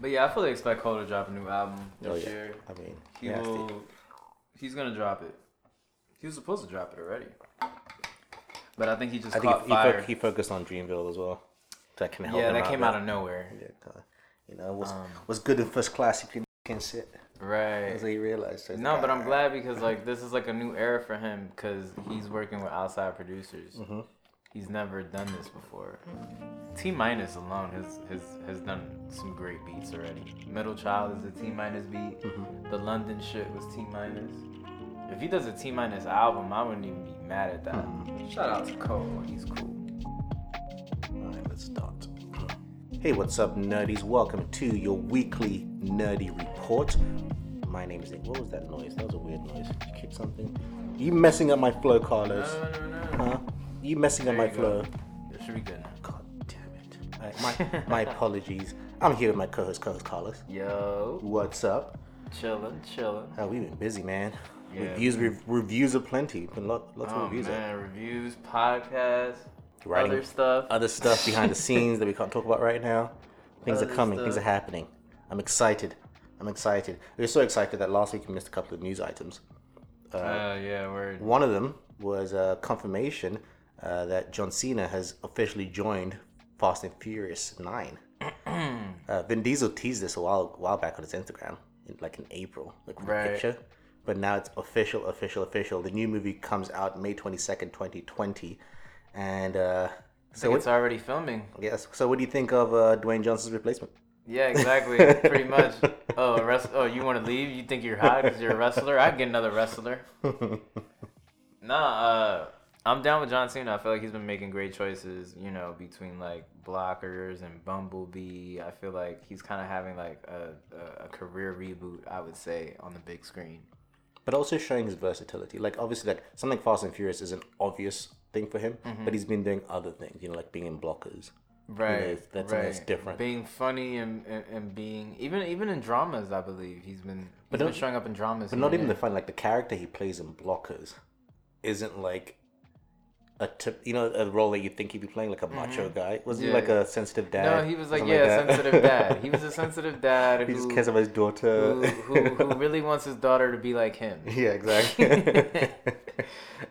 But yeah, I fully expect Cole to drop a new album this Oh, yeah. year. I mean, He to. will. He's gonna drop it. He was supposed to drop it already. But I think he just I think caught he, he, fire. he focused on Dreamville as well. That can help. yeah, that out came out of nowhere. Yeah, you know, was Um, was good in first class. if you can sit. Right. That's what he realized. No, like, but I'm glad because like this is like a new era for him because he's working with outside producers. Mhm. He's never done this before. T minus alone has has has done some great beats already. Middle Child is a T minus beat. Mhm. The London shit was T minus. If he does a T minus album, I wouldn't even be mad at that. Mhm. Shout out to Cole, he's cool. All right, let's start. Hey, what's up, nerdies? Welcome to your weekly nerdy report. My name is What was that noise? That was a weird noise. Did you kick something? You messing up my flow, Carlos? No, no, no, no. Huh? You messing up my flow? It should be good now. God damn it! Right, my my apologies. I'm here with my co-host, co-host Carlos. Yo, What's up? Chilling, chillin'. Oh, we've been busy, man. Yeah. Reviews, re- reviews are plenty. Been lot, lots Oh of reviews. out. man, reviews, podcasts, Writing other stuff. other stuff behind the scenes that we can't talk about right now. Things are Other coming. Things are happening. I'm excited. I'm excited. We are so excited that last week we missed a couple of news items. Uh, yeah, word. One of them was a confirmation uh, that John Cena has officially joined Fast and Furious 9. uh, Vin Diesel teased this a while, while back on his Instagram, in, like in April, like with a Right. picture. But now it's official, official, official. The new movie comes out May 22nd, 2020. And uh, So what, it's already filming. yes, so what do you think of uh, Dwayne Johnson's replacement? Yeah, exactly. Pretty much. Oh, a wrest- oh, you want to leave? You think you're hot because you're a wrestler? I'd get another wrestler. Nah, uh, I'm down with John Cena. I feel like he's been making great choices. You know, between like Blockers and Bumblebee. I feel like he's kind of having like a, a, career reboot. I would say on the big screen. but also showing his versatility. Like obviously, like something Fast and Furious is an obvious thing for him, Mm-hmm. but he's been doing other things. You know, like being in blockers. Right, that's- right. that's different. Being funny and, and, and being even even in dramas, I believe he's been he's But been showing up in dramas. But not even the fun. Like the character he plays in blockers, isn't like a tip. You know, a role that you think he'd be playing, like a macho guy. Was he Mm-hmm. Like a sensitive dad? No, he was like yeah, that? sensitive dad. He was a sensitive dad he who, just cares about his daughter. who, who who really wants his daughter to be like him. yeah, exactly.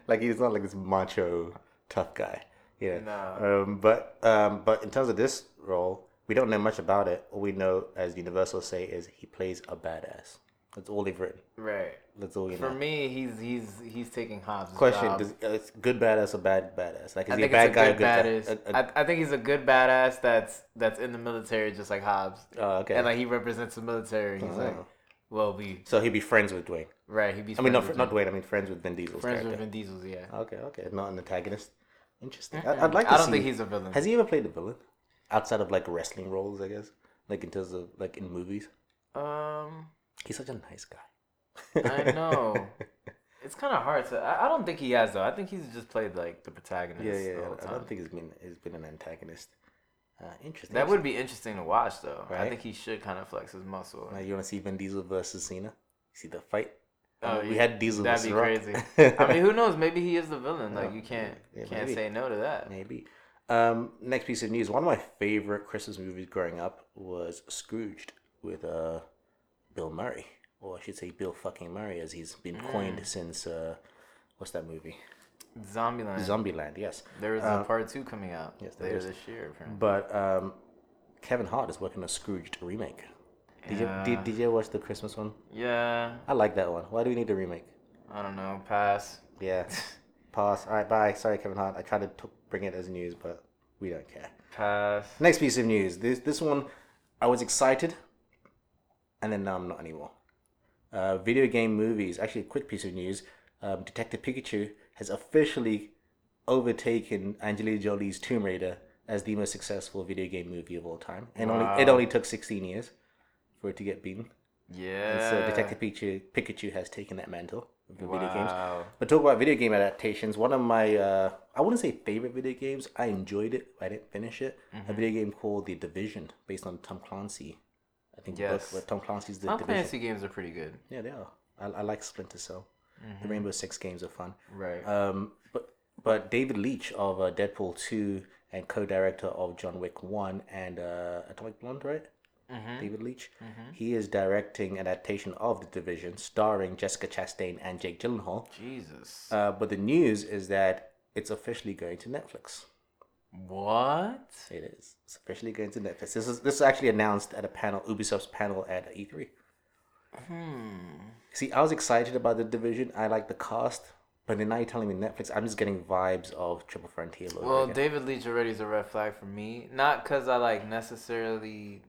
like he's not like this macho tough guy. Yeah. No. Um, but um, but in terms of this role, we don't know much about it. All we know, as Universal say, is he plays a badass. That's all they've written. Right. That's all you For know. me, he's he's he's taking Hobbs' Question. Does, uh, it's good badass or bad badass? Like, is I he a bad guy? good badass. A- a- I, I think he's a good badass that's that's in the military, just like Hobbs, oh, okay. and like he represents the military. He's like, Oh. well, we so he'd be friends with Dwayne. right. He'd be I mean, not, not Dwayne. I mean, friends with Vin Diesel's friends character. with Vin Diesel's. Yeah. Okay, okay, not an antagonist. Interesting. I, I'd like to I don't see. think he's a villain. Has he ever played a villain outside of like wrestling roles? I guess, like in terms of like in movies. Um, He's such a nice guy. I know. It's kind of hard to. I, I don't think he has though. I think he's just played like the protagonist. yeah, yeah. The whole I don't think he's been he's been an antagonist. Uh, interesting. that would be interesting to watch though. Right? I think he should kind of flex his muscle. Now, you want to see Vin Diesel versus Cena? See the fight? Oh, we yeah. had Diesel That'd be crazy. I mean, who knows? Maybe he is the villain. Like you can't Yeah, can't say no to that. Maybe. Um, next piece of news. One of my favorite Christmas movies growing up was Scrooged with uh, Bill Murray, or I should say Bill fucking Murray, as he's been coined Mm. since uh, what's that movie? Zombieland. Zombieland. Yes. there is Uh, a part two coming out yes, there later is. this year. apparently. But um, Kevin Hart is working on a Scrooged remake. Did you did, did you watch the Christmas one? Yeah, I like that one. Why do we need a remake? I don't know. Pass. Yeah. Pass. All right. Bye. Sorry, Kevin Hart. I tried to t- bring it as news, but we don't care. Pass. Next piece of news. This this one, I was excited, and then now I'm not anymore. Uh, video game movies. Actually, a quick piece of news. Um, Detective Pikachu has officially overtaken Angelina Jolie's Tomb Raider as the most successful video game movie of all time, and only it only took 16 years for it to get beaten. Yeah. And so Detective Pikachu Pikachu has taken that mantle for video games. Wow. But talk about video game adaptations. One of my, uh, I wouldn't say favorite video games. I enjoyed it. I didn't finish it. Mm-hmm. A video game called The Division, based on Tom Clancy. I think the Yes. book where Tom Clancy's The Tom Division. Clancy games are pretty good. Yeah, they are. I, I like Splinter Cell. Mm-hmm. The Rainbow Six games are fun. Right. Um, but but David Leitch of uh, Deadpool two and co-director of John Wick one and uh, Atomic Blonde, right? David Leitch. He is directing an adaptation of The Division, starring Jessica Chastain and Jake Gyllenhaal. Jesus. Uh, but the news is that it's officially going to Netflix. What? It is. It's officially going to Netflix. This is this is actually announced at a panel, Ubisoft's panel at E3. Hmm. See, I was excited about the division. I like the cast, but then now you're telling me Netflix. I'm just getting vibes of Triple Frontier. Well, again. David Leitch already is a red flag for me. Not because I like necessarily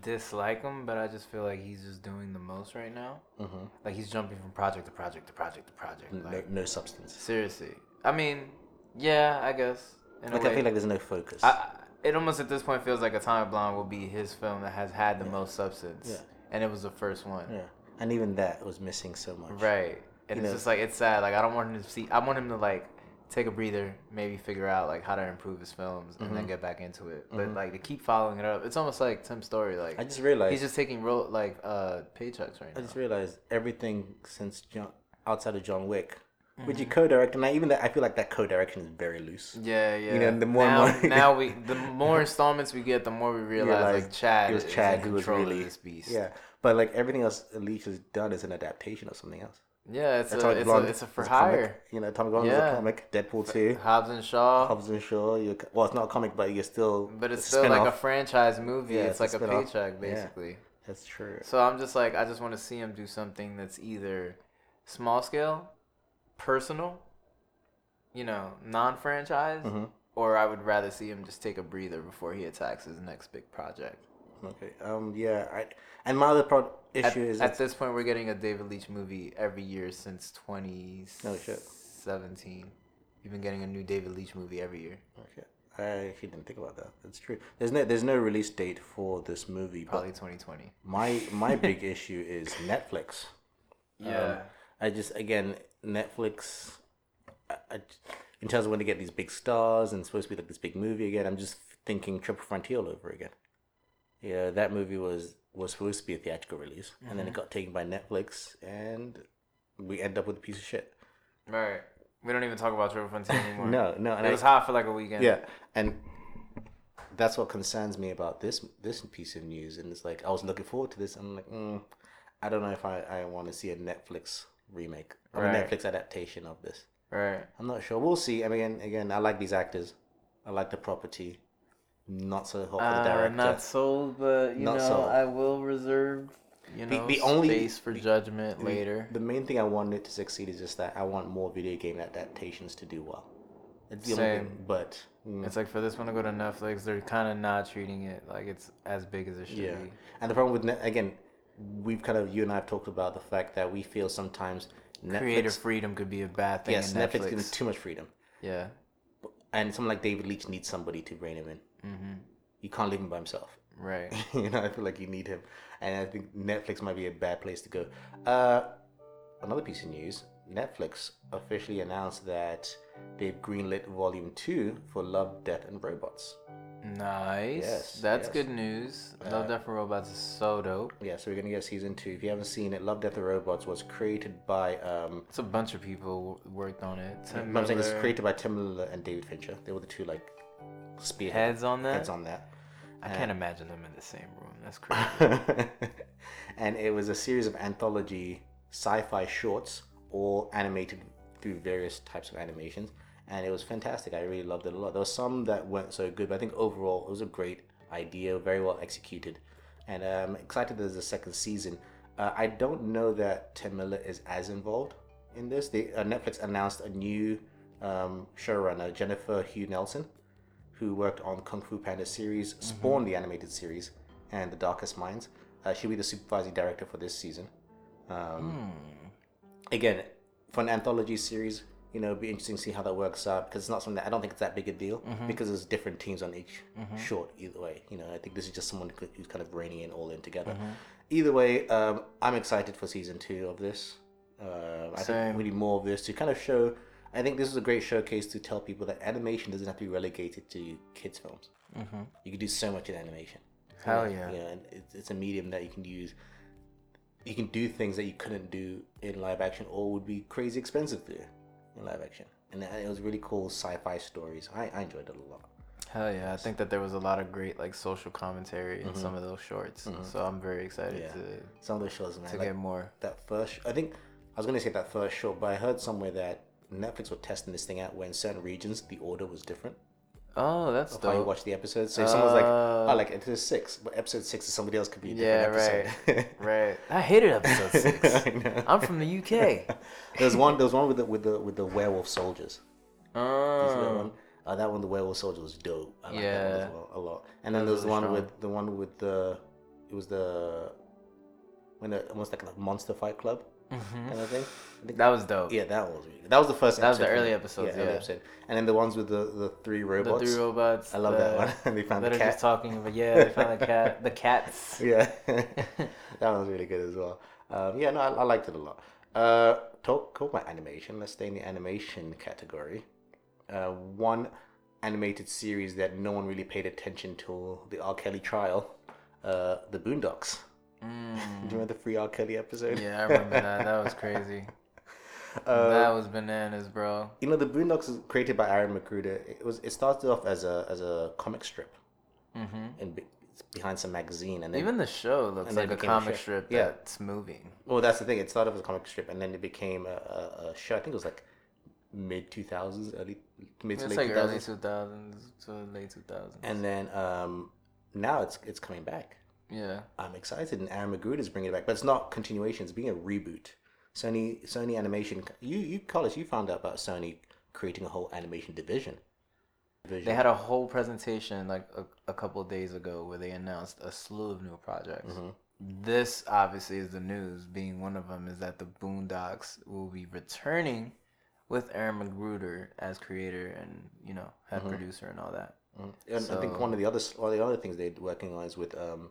dislike him, but I just feel like he's just doing the most right now. Mhm. Like he's jumping from project to project to project to project. no, Like no substance. seriously, I mean, yeah, I guess. In Like a way. I feel like there's no focus. I, I- it almost at this point feels like Atomic Blonde will be his film that has had the most substance. Yeah. And it was the first one. yeah, and even that was missing so much. Right. And You it's know- just like it's sad. Like I don't want him to see I want him to like take a breather, maybe figure out like how to improve his films and Mm-hmm. then get back into it. But like to keep following it up, it's almost like Tim's story. Like I just realized. he's just taking real like uh paychecks right now. I just realized everything since John, outside of John Wick, which Mm-hmm. you co-direct, and I, even that I feel like that co-direction is very loose. Yeah, yeah. know, the more now, money- now we the more installments we get, the more we realize Realize like Chad it was is Chad who was really this beast. Yeah, but like everything else Leitch has done is an adaptation of something else. Yeah, it's a Atomic it's, Blonde a it's a for comic. hire. You know, Tommy Blonde is a comic. Deadpool two. Hobbs and Shaw. Hobbs and Shaw. You well, it's not a comic, but you're still. But it's a still like a franchise movie. Yeah, it's, it's like a spin-off. paycheck Yeah. basically. That's true. So I'm just like I just want to see him do something that's either small scale, personal, you know, non-franchise, Mhm. or I would rather see him just take a breather before he attacks his next big project. Okay. Um. Yeah. I. And my other pro- issue At, is at this point, we're getting a David Leitch movie every year since No shit. 2017. We've been getting a new David Leitch movie every year. okay. I actually didn't think about that. That's true. There's no. There's no release date for this movie. Probably 2020. my my big issue is Netflix. Yeah. I just again Netflix. I, I, in terms of when they get these big stars and it's supposed to be like this big movie again, I'm just thinking Triple Frontier all over again. Yeah, that movie was was supposed to be a theatrical release, and then it mm-hmm. got taken by Netflix, and we end up with a piece of shit. right. We don't even talk about Triple Frontier anymore. No, no, and It I, was hot for like a weekend. yeah, and that's what concerns me about this this piece of news. And it's like I was looking forward to this. I'm like, mm, I don't know if I, I want to see a Netflix remake or Right. a Netflix adaptation of this. Right. I'm not sure. We'll see. I mean, again, I like these actors. I like the property. Not so hot for the Uh, director. not sold, but you Not know, sold. I will reserve you The- know the only- space for judgment later. The main thing I wanted it to succeed is just that I want more video game adaptations to do well. It's the only Same. thing. But mm, It's like for this one to go to Netflix, they're kind of not treating it like it's as big as it should yeah, be. and the problem with again, we've kind of you and I have talked about the fact that we feel sometimes Netflix. Creative freedom could be a bad thing. yes, Netflix Netflix. gives too much freedom, Yeah. and someone like David Leitch needs somebody to rein him in. hmm You can't leave him by himself. Right. you know, I feel like you need him, and I think Netflix might be a bad place to go. Uh, another piece of news: Netflix officially announced that they've greenlit Volume Two for Love, Death, and Robots. Nice. Yes, That's yes. good news. Uh, Love Death and Robots is so dope. Yeah, so we're gonna get season two. If you haven't seen it, Love, Death, and Robots was created by. Um, It's a bunch of people w- worked on it. Tim I'm saying it's created by Tim Miller and David Fincher. They were the two like spearheads heads on that. heads on that. I can't imagine them in the same room. That's crazy. and it was a series of anthology sci-fi shorts, all animated through various types of animations, and it was fantastic. I really loved it a lot. There were some that weren't so good, but I think overall it was a great idea, very well executed, and I'm excited there's a second season. Uh, I don't know that Tim Miller is as involved in this. They, uh, Netflix announced a new um, showrunner, Jennifer Yuh Nelson, who worked on Kung Fu Panda series, Spawn the animated series, and The Darkest Minds. Uh, she'll be the supervising director for this season. Um, Again, for an anthology series, you know, it'd be interesting to see how that works out because it's not something that I don't think it's that big a deal because there's different teams on each short either way. You know, I think this is just someone who's kind of reining it all in together. Either way, um, I'm excited for season two of this. Uh, I Same. think we need more of this to kind of show. I think this is a great showcase to tell people that animation doesn't have to be relegated to kids' films. Mhm. You can do so much in animation. Hell yeah. Yeah, and it's, it's a medium that you can use. You can do things that you couldn't do in live action, or would be crazy expensive to do in live action. And it was really cool sci-fi stories. I, I enjoyed it a lot. Hell yeah! I think that there was a lot of great like social commentary in some of those shorts, so I'm very excited Mm-hmm. Yeah. to Some of those shows, man. to like get more. that first, I think I was gonna say that first show, but I heard somewhere that Netflix were testing this thing out where in certain regions the order was different Oh, that's of how you watch the episodes. So if someone's like, Uh, "Oh, like episode six," but episode six is somebody else could be a Yeah, different episode. Right. I hated episode six. I know. I'm from the UK. There's one. There's one with the with the with the werewolf soldiers. See that Oh, one? Uh, that one, the werewolf soldier was dope. I like that one Yeah. as well, a lot. And then That there's was the one strong. with the one with the it was the when the almost like a monster fight club kind of thing. I think that was dope. Yeah, that was that was the first. That was the episode early me. early yeah. episode. And then the ones with the the three robots. The three robots. I love the- that one. they found the are cat. just talking about yeah, they found the cat, the cats. Yeah, that was really good as well. Um, yeah, no, I, I liked it a lot. Uh, talk, talk about animation. Let's stay in the animation category. Uh, one animated series that no one really paid attention to the R. Kelly trial, uh, The Boondocks. Do you remember the free R. Kelly episode? Mm. Yeah, I remember that. That was crazy. Uh, that was bananas, bro. You know, The Boondocks was created by Aaron McGruder. It was. It started off as a as a comic strip, hmm and be, behind some magazine, and then Even the show looks like a became a comic strip Yeah. it's moving. Well, that's the thing. It started off as a comic strip, and then it became a, a, a show. I think it was like mid two thousands, early mid to It's late like two early thousands, two thousands to late two thousands. and then um, now it's it's coming back. Yeah, I'm excited, and Aaron McGruder is bringing it back, but it's not continuation. It's being a reboot. Sony Sony Animation. You you college you found out about Sony creating a whole animation division. division. they had a whole presentation like a, a couple of days ago where they announced a slew of new projects. Mm-hmm. This obviously is the news. Being one of them is that the Boondocks will be returning with Aaron McGruder as creator and you know head Mm-hmm. producer and all that. And I think one of the other one of the other things they're working on is with um,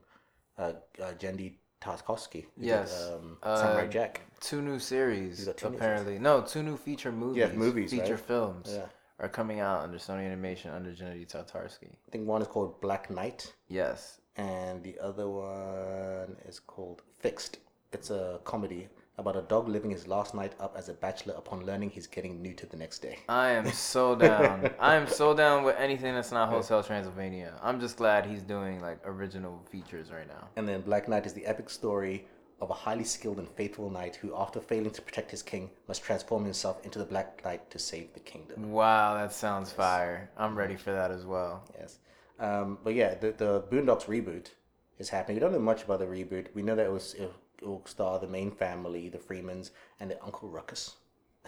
uh, uh Genndy Tartakovsky. who did, Yes. um, Samurai Uh, Jack. Two new series two new apparently. No, two new feature movies. Yeah, movies, feature right? films Yeah. are coming out under Sony Animation under Gennady Tartakovsky. I think one is called Black Knight, Yes. and the other one is called Fixed. It's a comedy about a dog living his last night up as a bachelor upon learning he's getting neutered the next day. I am so down. I am so down with anything that's not Hotel Transylvania. I'm just glad he's doing like original features right now. And then Black Knight is the epic story of a highly skilled and faithful knight who, after failing to protect his king, must transform himself into the Black Knight to save the kingdom. Wow, that sounds fire. I'm ready for that as well. Yes. Um, but yeah, the, the Boondocks reboot is happening. We don't know much about the reboot. We know that it was it will star the main family, the Freemans, and the Uncle Ruckus.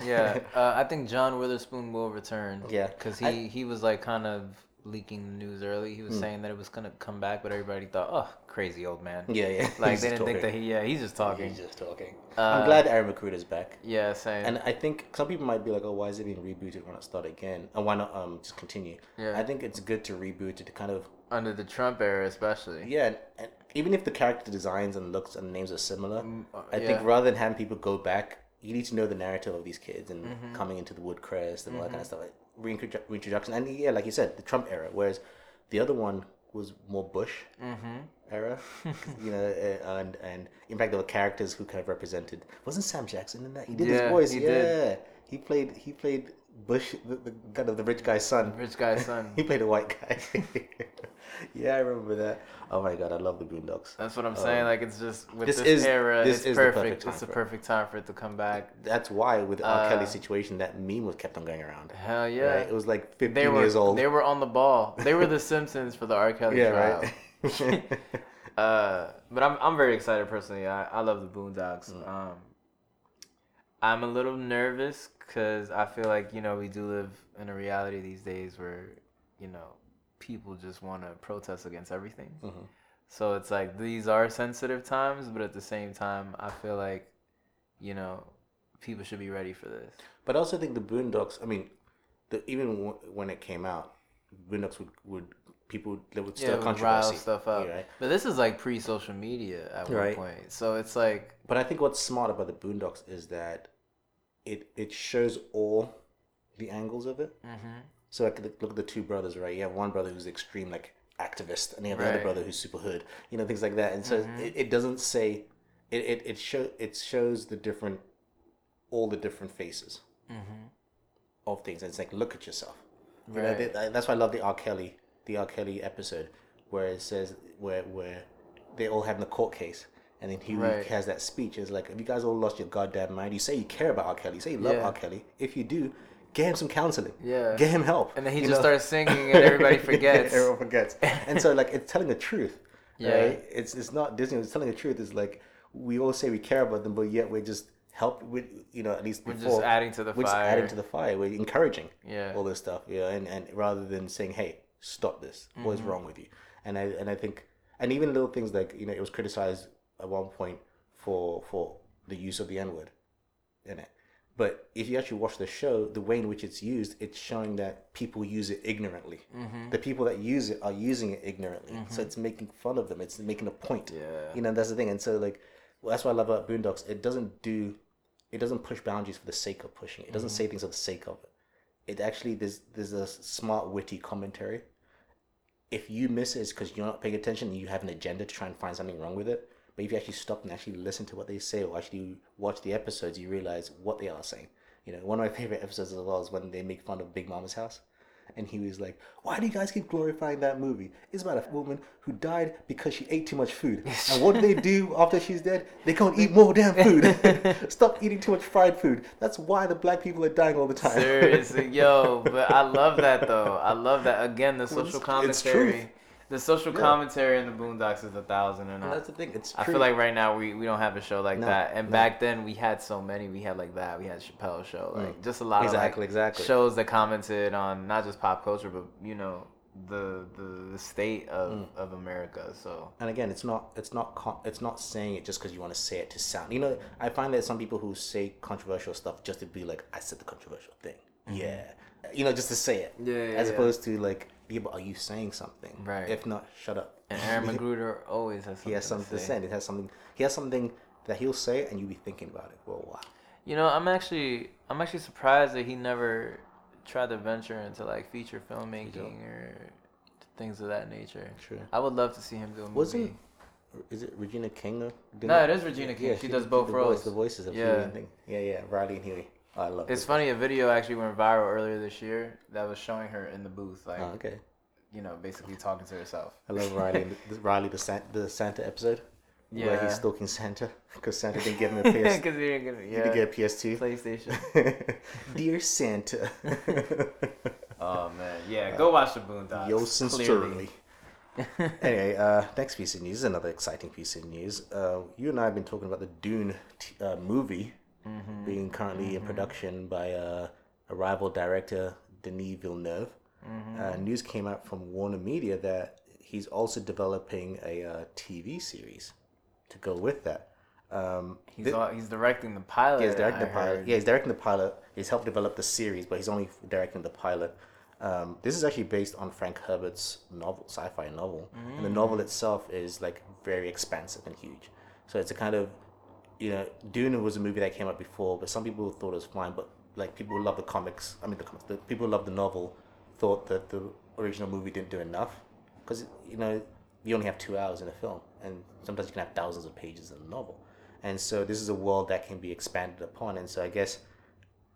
Yeah, uh, I think John Witherspoon will return. Yeah, because he I- he was like kind of leaking the news early. He was saying that it was gonna come back, but everybody thought, oh, crazy old man. Yeah, yeah. Like they didn't think that he yeah he's just talking. He's just talking. Uh, I'm glad Aaron McGruder's back. Yeah, same. And I think some people might be like, "Oh, why is it being rebooted? Why not start again? And why not um just continue?" Yeah. I think it's good to reboot it to kind of Under the Trump era, especially. yeah, and, and even if the character designs and looks and names are similar, uh, I think rather than having people go back, you need to know the narrative of these kids and Mm-hmm. coming into the Woodcrest and all that kind of stuff. Like reintrodu- reintroduction, and yeah, like you said, the Trump era, whereas the other one was more Bush Mm-hmm. era, you know, uh, and and in fact there were characters who kind of represented. Wasn't Sam Jackson in that? He did Yeah, his voice. he yeah, did. he played he played Bush, the, the kind of the rich guy's son. Rich guy's son. He played a white guy. yeah, I remember that. Oh my god, I love the Boondocks. That's what I'm saying. like it's just with this this, is- era, this it's is perfect perfect. It's the perfect time for it to come back. That's why with the R. Kelly Uh, situation, that meme was kept on going around. Hell yeah. Right? It was like 15 They were years old. they were on the ball. They were the Simpsons for the R. Kelly yeah, trial. right. Uh, but I'm I'm very excited personally. I, I love the Boondocks. Mm. Um, I'm a little nervous because I feel like you know we do live in a reality these days where you know people just want to protest against everything. Mhm. So it's like these are sensitive times, but at the same time, I feel like you know people should be ready for this. But I also think the Boondocks. I mean, the, even w- when it came out, Boondocks would would people that would Yeah, still rile controversy. stuff up. Right. But this is like pre-social media at Right. one point, so it's like But I think what's smart about the Boondocks is that it it shows all the angles of it. mhm. So like look at the two brothers, right? You have one brother who's extreme like activist, and you have the other brother who's super hood. You know things like that. And so it, it doesn't say it it it show it shows the different all the different faces Mhm. of things. And it's like look at yourself. You know, they- that's why I love the R. Kelly the R. Kelly episode where it says where where they all have in the court case. And then he Right. has that speech. It's like, have you guys all lost your goddamn mind? You say you care about R. Kelly. You say you love Yeah. R. Kelly. If you do, get him some counseling. Yeah. Get him help. And then he you just know? starts singing and everybody forgets. Everyone forgets. And so like it's telling the truth. Yeah. Right? It's it's not Disney. It's telling the truth. It's like we all say we care about them, but yet we're just help with you know at least We're before just adding to the we're just fire. adding to the fire. We're encouraging Yeah. all this stuff. Yeah. And and rather than saying, hey, stop this. What is Mm-hmm. wrong with you? And I and I think and even little things like you know it was criticized at one point for for the use of the N word in it. But if you actually watch the show, the way in which it's used, it's showing that people use it ignorantly. Mm-hmm. The people that use it are using it ignorantly. So it's making fun of them. It's making a point. Yeah. You know, that's the thing. And so, like, well, that's what I love about Boondocks. It doesn't do, it doesn't push boundaries for the sake of pushing. It Mm-hmm. doesn't say things for the sake of it. It actually there's there's a smart, witty commentary. If you miss it, it's because you're not paying attention and you have an agenda to try and find something wrong with it. But if you actually stop and actually listen to what they say or actually watch the episodes, you realize what they are saying. You know, one of my favorite episodes as well is when they make fun of Big Mama's house. And he was like, Why do you guys keep glorifying that movie? It's about a woman who died because she ate too much food. And what do they do after she's dead? They go and eat more damn food. Stop eating too much fried food. That's why the black people are dying all the time. Seriously, yo, but I love that though. I love that. Again, the social it's- it's commentary. truth. The social Yeah. commentary in the Boondocks is a thousand and And that's the thing. It's I true. feel like right now we, we don't have a show like No, that. And no. back then we had so many. We had like that. We had Chappelle's show. Like just a lot Mm. Exactly, of like exactly. shows that commented on not just pop culture, but you know the the, the state of, Mm. of America. So and again, it's not it's not con- it's not saying it just because you want to say it to sound. You know, I find that some people who say controversial stuff just to be like, I said the controversial thing. Yeah, you know, just to say it. Mm-hmm. Yeah, yeah, As yeah. opposed to like, yeah, but are you saying something? Right. If not, shut up. and Aaron McGruder always has something. he has something to say. It has something. He has something that he'll say, and you'll be thinking about it for a while. You know, I'm actually I'm actually surprised that he never tried to venture into like feature filmmaking or things of that nature. True. I would love to see him do a movie. Wasn't is it Regina King? No, it is Regina King. she, does both the roles. Voice, the voices of Yeah. Huey and thing. Yeah, yeah. Riley and Huey. I love It's funny. A video actually went viral earlier this year that was showing her in the booth, like Oh, okay. you know, basically talking to herself. I love Riley. the, Riley the Santa, the Santa episode. Where he's stalking Santa because Santa didn't give him a PS. Because he didn't get. He Yeah. didn't get a PS2. PlayStation. Dear Santa. Oh man, yeah. Go watch the Boondocks. Yo, clearly. sincerely. anyway, uh, next piece of news is another exciting piece of news. Uh, you and I have been talking about the Dune t- uh, movie Mm-hmm. being currently in production by uh, Arrival director, Denis Villeneuve. Mm-hmm. Uh, news came out from Warner Media that he's also developing a uh, TV series to go with that. Um, He's all, he's directing the pilot. yeah, he's directing I the pilot. heard. Yeah, he's directing the pilot. He's helped develop the series, but he's only directing the pilot. Um, this is actually based on Frank Herbert's novel, sci-fi novel, and the novel itself is like very expansive and huge. So it's a kind of, you know, Dune was a movie that came out before, but some people thought it was fine. But like people who love the comics, I mean the comics, the people who love the novel, thought that the original movie didn't do enough, because you know you only have two hours in a film, and sometimes you can have thousands of pages in a novel. And so this is a world that can be expanded upon. And so I guess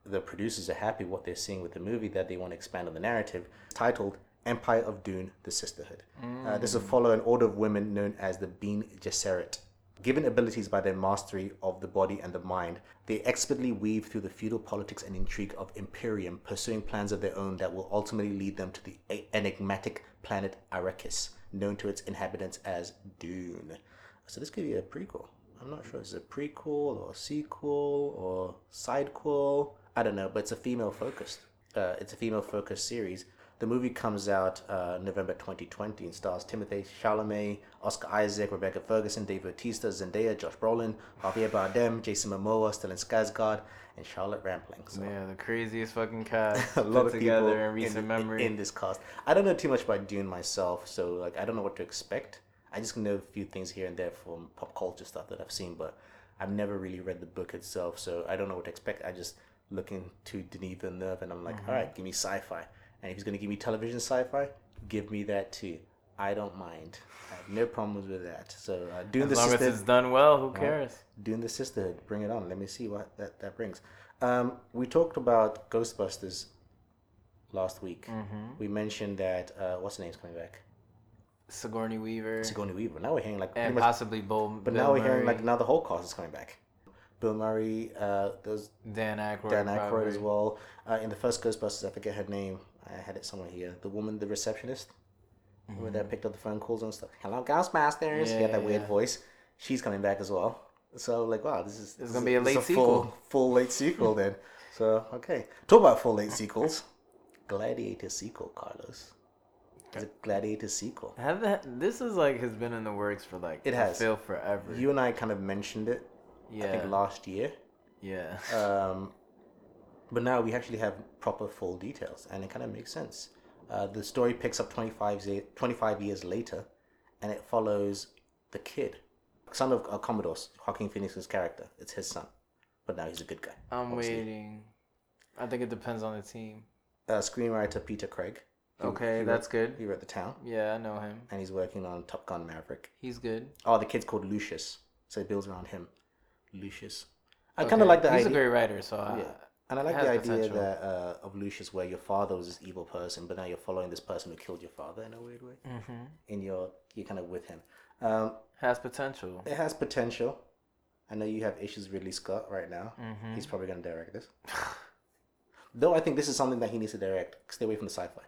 the producers are happy what they're seeing with the movie that they want to expand on the narrative. It's titled Empire of Dune: The Sisterhood. Uh, this will follow an order of women known as the Bene Gesserit. Given abilities by their mastery of the body and the mind, they expertly weave through the feudal politics and intrigue of Imperium, pursuing plans of their own that will ultimately lead them to the enigmatic planet Arrakis, known to its inhabitants as Dune. So this could be a prequel. I'm not sure. Is it a prequel or a sequel or sidequel? I don't know, but it's a female focused. Uh, it's a female focused series. The movie comes out uh, November 2020 and stars Timothée Chalamet, Oscar Isaac, Rebecca Ferguson, Dave Bautista, Zendaya, Josh Brolin, Javier Bardem, Jason Momoa, Stellan Skarsgård, and Charlotte Rampling. So Yeah, the craziest fucking cast a lot put of together people in recent in, memory. in this cast. I don't know too much about Dune myself, so like I don't know what to expect. I just know a few things here and there from pop culture stuff that I've seen, but I've never really read the book itself, so I don't know what to expect. I just look into Denis Villeneuve and I'm like, Mm-hmm. all right, give me sci-fi, and if he's gonna give me television sci-fi, give me that too. I don't mind. I have no problems with that. So uh, Dune as the long as Sisterhood, it's done well, who cares? Dune the Sisterhood, bring it on. Let me see what that, that brings. Um, we talked about Ghostbusters last week, Mm-hmm. we mentioned that uh, what's the name's coming back? Sigourney Weaver Sigourney Weaver. Now we're hearing like and much, possibly Bill. but Bill now we're hearing like now the whole cast is coming back. Bill Murray, uh, there's Dan Aykroyd. Dan Aykroyd as well. Uh, in the first Ghostbusters, I forget her name. I had it somewhere here. The woman, the receptionist, mm that picked up the phone calls and stuff. Hello, Ghostbusters. she had that Yeah, weird yeah. voice. She's coming back as well. So like, wow, this is this gonna be a late full, sequel. full late sequel then. So okay, talk about full late sequels. Gladiator sequel, Carlos. It's a Gladiator sequel. Have that, this is like has been in the works for like It has. feel forever. You and I kind of mentioned it. yeah, I think last year. yeah. Um, but now we actually have proper full details, and it kind of makes sense. Uh, the story picks up 25, 25 years later, and it follows the kid, son of uh, Commodus, Joaquin Phoenix's character. It's his son, but now he's a good guy. I'm obviously. waiting. I think it depends on the team. Uh, screenwriter Peter Craig. He- Okay, he that's wrote, good. He wrote The Town, Yeah, I know him. and he's working on Top Gun Maverick. He's good. Oh, the kid's called Lucius, so it builds around him. Lucius. I kind of like that. He's idea. a great writer, so I, Yeah. And I like the idea potential. that uh, of Lucius, where your father was this evil person, but now you're following this person who killed your father in a weird way, hmm and you're you're kind of with him. Um, has potential. it has potential. I know you have issues with Ridley Scott right now. hmm He's probably going to direct this. Though I think this is something that he needs to direct. Stay away from the sci-fi.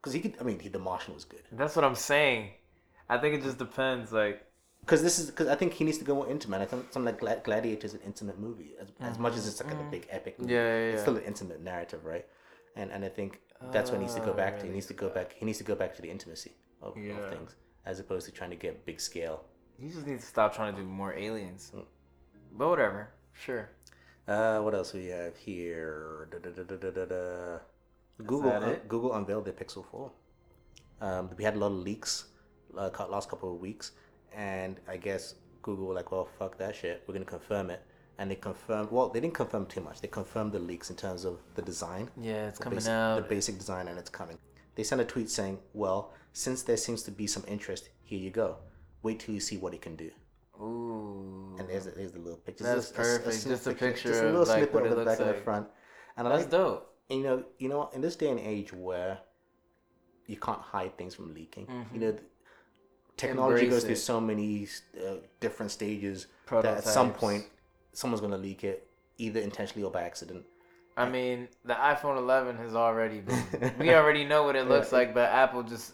Because he could. I mean, he, The Martian was good. That's what I'm saying. I think it just depends. Like, Because this is because I think he needs to go more intimate. I think something like Gla- Gladiator is an intimate movie, as, as much as it's like a big epic. Movie. Mm-hmm. Yeah, yeah, It's still an intimate narrative, right? And and I think that's what he needs to go Oh, back to. He needs to go back. He needs to go back to the intimacy of, Yeah. of things, as opposed to trying to get big scale. you just need to stop trying to do more aliens. Mm. But whatever. Sure. Uh, what else we have here? Da, da, da, da, da, da, da. Google uh. Google unveiled their Pixel Four. Um, we had a lot of leaks uh, last couple of weeks, and I guess Google were like, well, fuck that shit. We're gonna confirm it, and they confirmed. Well, they didn't confirm too much. They confirmed the leaks in terms of the design, Yeah, it's coming basic, out. the basic design, and it's coming. They sent a tweet saying, well, since there seems to be some interest, here you go. Wait till you see what it can do. Ooh. And there's, there's the little picture. That's perfect. snip Just a picture- picture just a little like, snippet of the back and the front. And I That's like, dope. and, you know, you know, in this day and age where you can't hide things from leaking, you mm-hmm. know, technology goes through it. so many uh, different stages that at some point someone's going to leak it, either intentionally or by accident. I mean, the iPhone 11 has already been. we already know what it looks Yeah. like, but Apple just,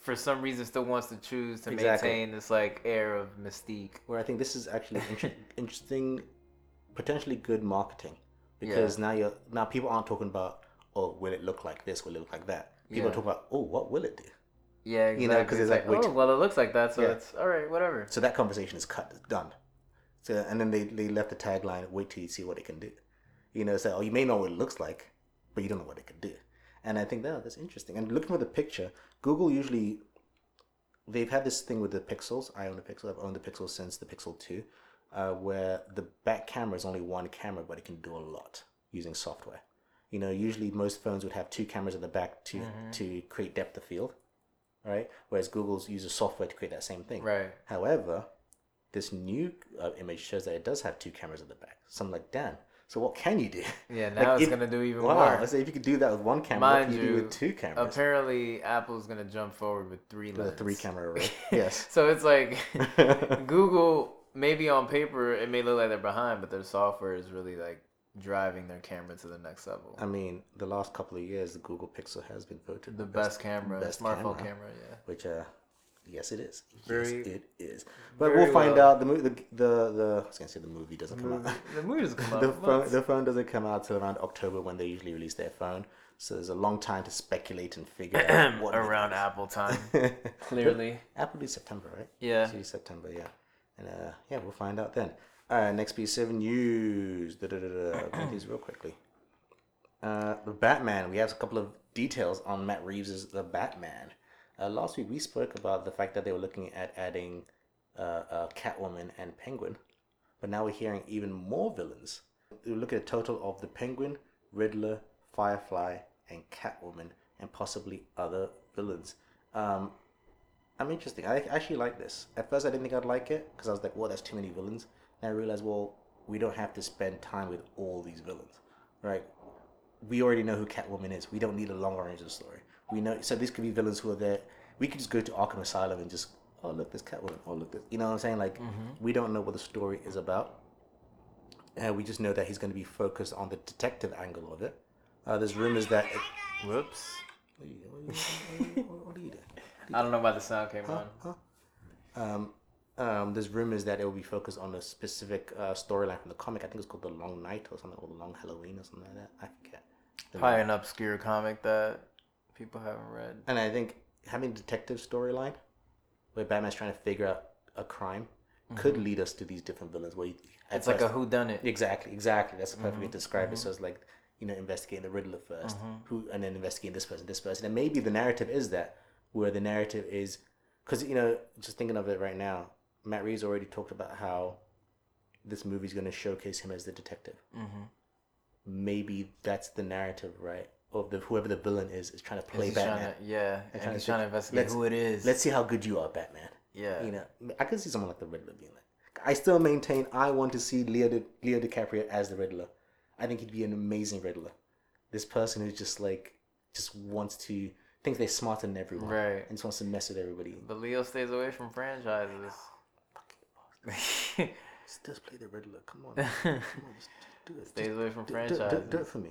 for some reason, still wants to choose to Exactly. maintain this like air of mystique. Where I think this is actually inter- interesting, potentially good marketing because now you're now people aren't talking about oh will it look like this, will it look like that. People Yeah. are talking about oh what will it do. Yeah, exactly. You know, 'cause it's like, wait. oh, well, it looks like that, so Yeah. it's all right, whatever. So that conversation is cut, done. So and then they, they left the tagline, wait till you see what it can do. You know, so oh you may know what it looks like, but you don't know what it can do. And I think that that's interesting. And looking at the picture, Google usually they've had this thing with the pixels. I own the pixel, I've owned the pixel since the Pixel 2, uh, where the back camera is only one camera, but it can do a lot using software. You know, usually most phones would have two cameras at the back to to create depth of field, right? Whereas Google's uses software to create that same thing. Right. However, this new uh, image shows that it does have two cameras at the back. So I'm like, damn. So what can you do? Yeah, Like, now it's if- gonna do even wow, more. I say if you could do that with one camera, Mind what can you, do you, with two cameras? Apparently, Apple's gonna jump forward with three lenses. three camera array. yes. So it's like Google. Maybe on paper it may look like they're behind, but their software is really like driving their camera to the next level. I mean, the last couple of years, the Google Pixel has been voted the best, camera, best smartphone camera. camera. yeah. which uh, yes, it is. Very- yes, it is. But we'll find well. out. The, mo- the the the I was gonna say the movie doesn't come out. The movie doesn't come out. the phone the phone doesn't come out till around October when they usually release their phone. So there's a long time to speculate and figure out what around. Apple time, clearly. Apple do September, right? Yeah. See September, yeah. And uh, yeah, we'll find out then. Right, next piece of news. Da, da, da. These real quickly. Uh, the Batman. We have a couple of details on Matt Reeves' The Batman. Uh, last week we spoke about the fact that they were looking at adding uh, uh, Catwoman and Penguin, but now we're hearing even more villains. We look at a total of the Penguin, Riddler, Firefly, and Catwoman, and possibly other villains. Um, I'm interesting. I actually like this. At first, I didn't think I'd like it because I was like, "Well, that's too many villains." And I realized, well, we don't have to spend time with all these villains, right? we already know who Catwoman is. We don't need a long origin story. We know so these could be villains who are there. We could just go to Arkham Asylum and just oh look this Catwoman. Oh look this. You know what I'm saying? Like we don't know what the story is about. And we just know that he's going to be focused on the detective angle of it. Uh, there's rumors that. Whoops. What are you, what are you, what are you doing? I don't know why the sound came on. Huh? Um, um, there's rumors that it will be focused on a specific uh, storyline from the comic. I think it's called The Long Night or something, or The Long Halloween or something like that. I forget. Probably an obscure comic that people haven't read. And I think having a detective storyline where Batman's trying to figure out a crime could lead us to these different villains. Where you, Mm-hmm. It's like a first- who done it. exactly, exactly. That's the perfect way Mm-hmm. to describe it. So it's like you know, investigating the Riddler 1st who, and then investigating this person, this person, and maybe the narrative is that where the narrative is because you know, just thinking of it right now, Matt Reeves already talked about how this movie's going to showcase him as the detective. Mm-hmm. Maybe that's the narrative, right? Of the whoever the villain is is trying to play Batman. to, yeah, and trying he's to trying to investigate let's- who it is. Let's see how good you are, Batman. yeah, You know, I could see someone like the Riddler being like. I still maintain I want to see Leo, Di- Leo DiCaprio as the Riddler. I think he'd be an amazing Riddler. This person who's just like just wants to thinks they're smarter than everyone, Right. And just wants to mess with everybody. but Leo stays away from franchises. Just, just play the Riddler. Come on, come on, just, do it. stays Just away from do, do, do, franchises. do it for me.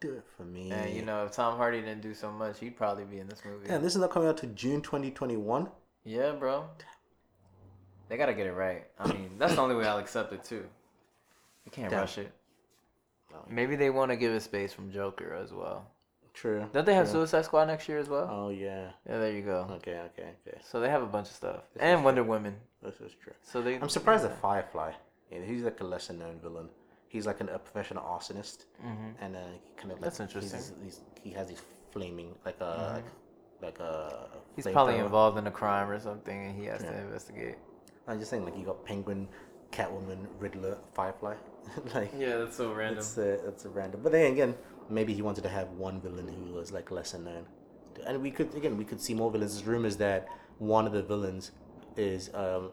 Do it for me. And you know, if Tom Hardy didn't do so much, he'd probably be in this movie. Damn, this is not coming out to June 2021. Yeah, bro. They gotta get it right. I mean, that's the only way I'll accept it too. You can't Damn. rush it. No. Maybe they want to give it space from Joker as well. True. Don't they have true. Suicide Squad next year as well? Oh yeah. Yeah, there you go. Okay. Okay. Okay. So they have a bunch of stuff, This and Wonder Woman. This is true. So they. I'm surprised at Firefly. Yeah, he's like a lesser known villain. He's like an, a professional arsonist, mm-hmm. and uh, kind of like, That's interesting. Mm-hmm. He's, he's, he has these flaming like a like, like a. He's probably flamethrower. involved in a crime or something, and he has Yeah. to investigate. I'm just saying, like you got Penguin, Catwoman, Riddler, Firefly. like Yeah, that's so random. it's a it's a random. But then again, maybe he wanted to have one villain who was like lesser known, and we could again we could see more villains. There's rumors that one of the villains is um,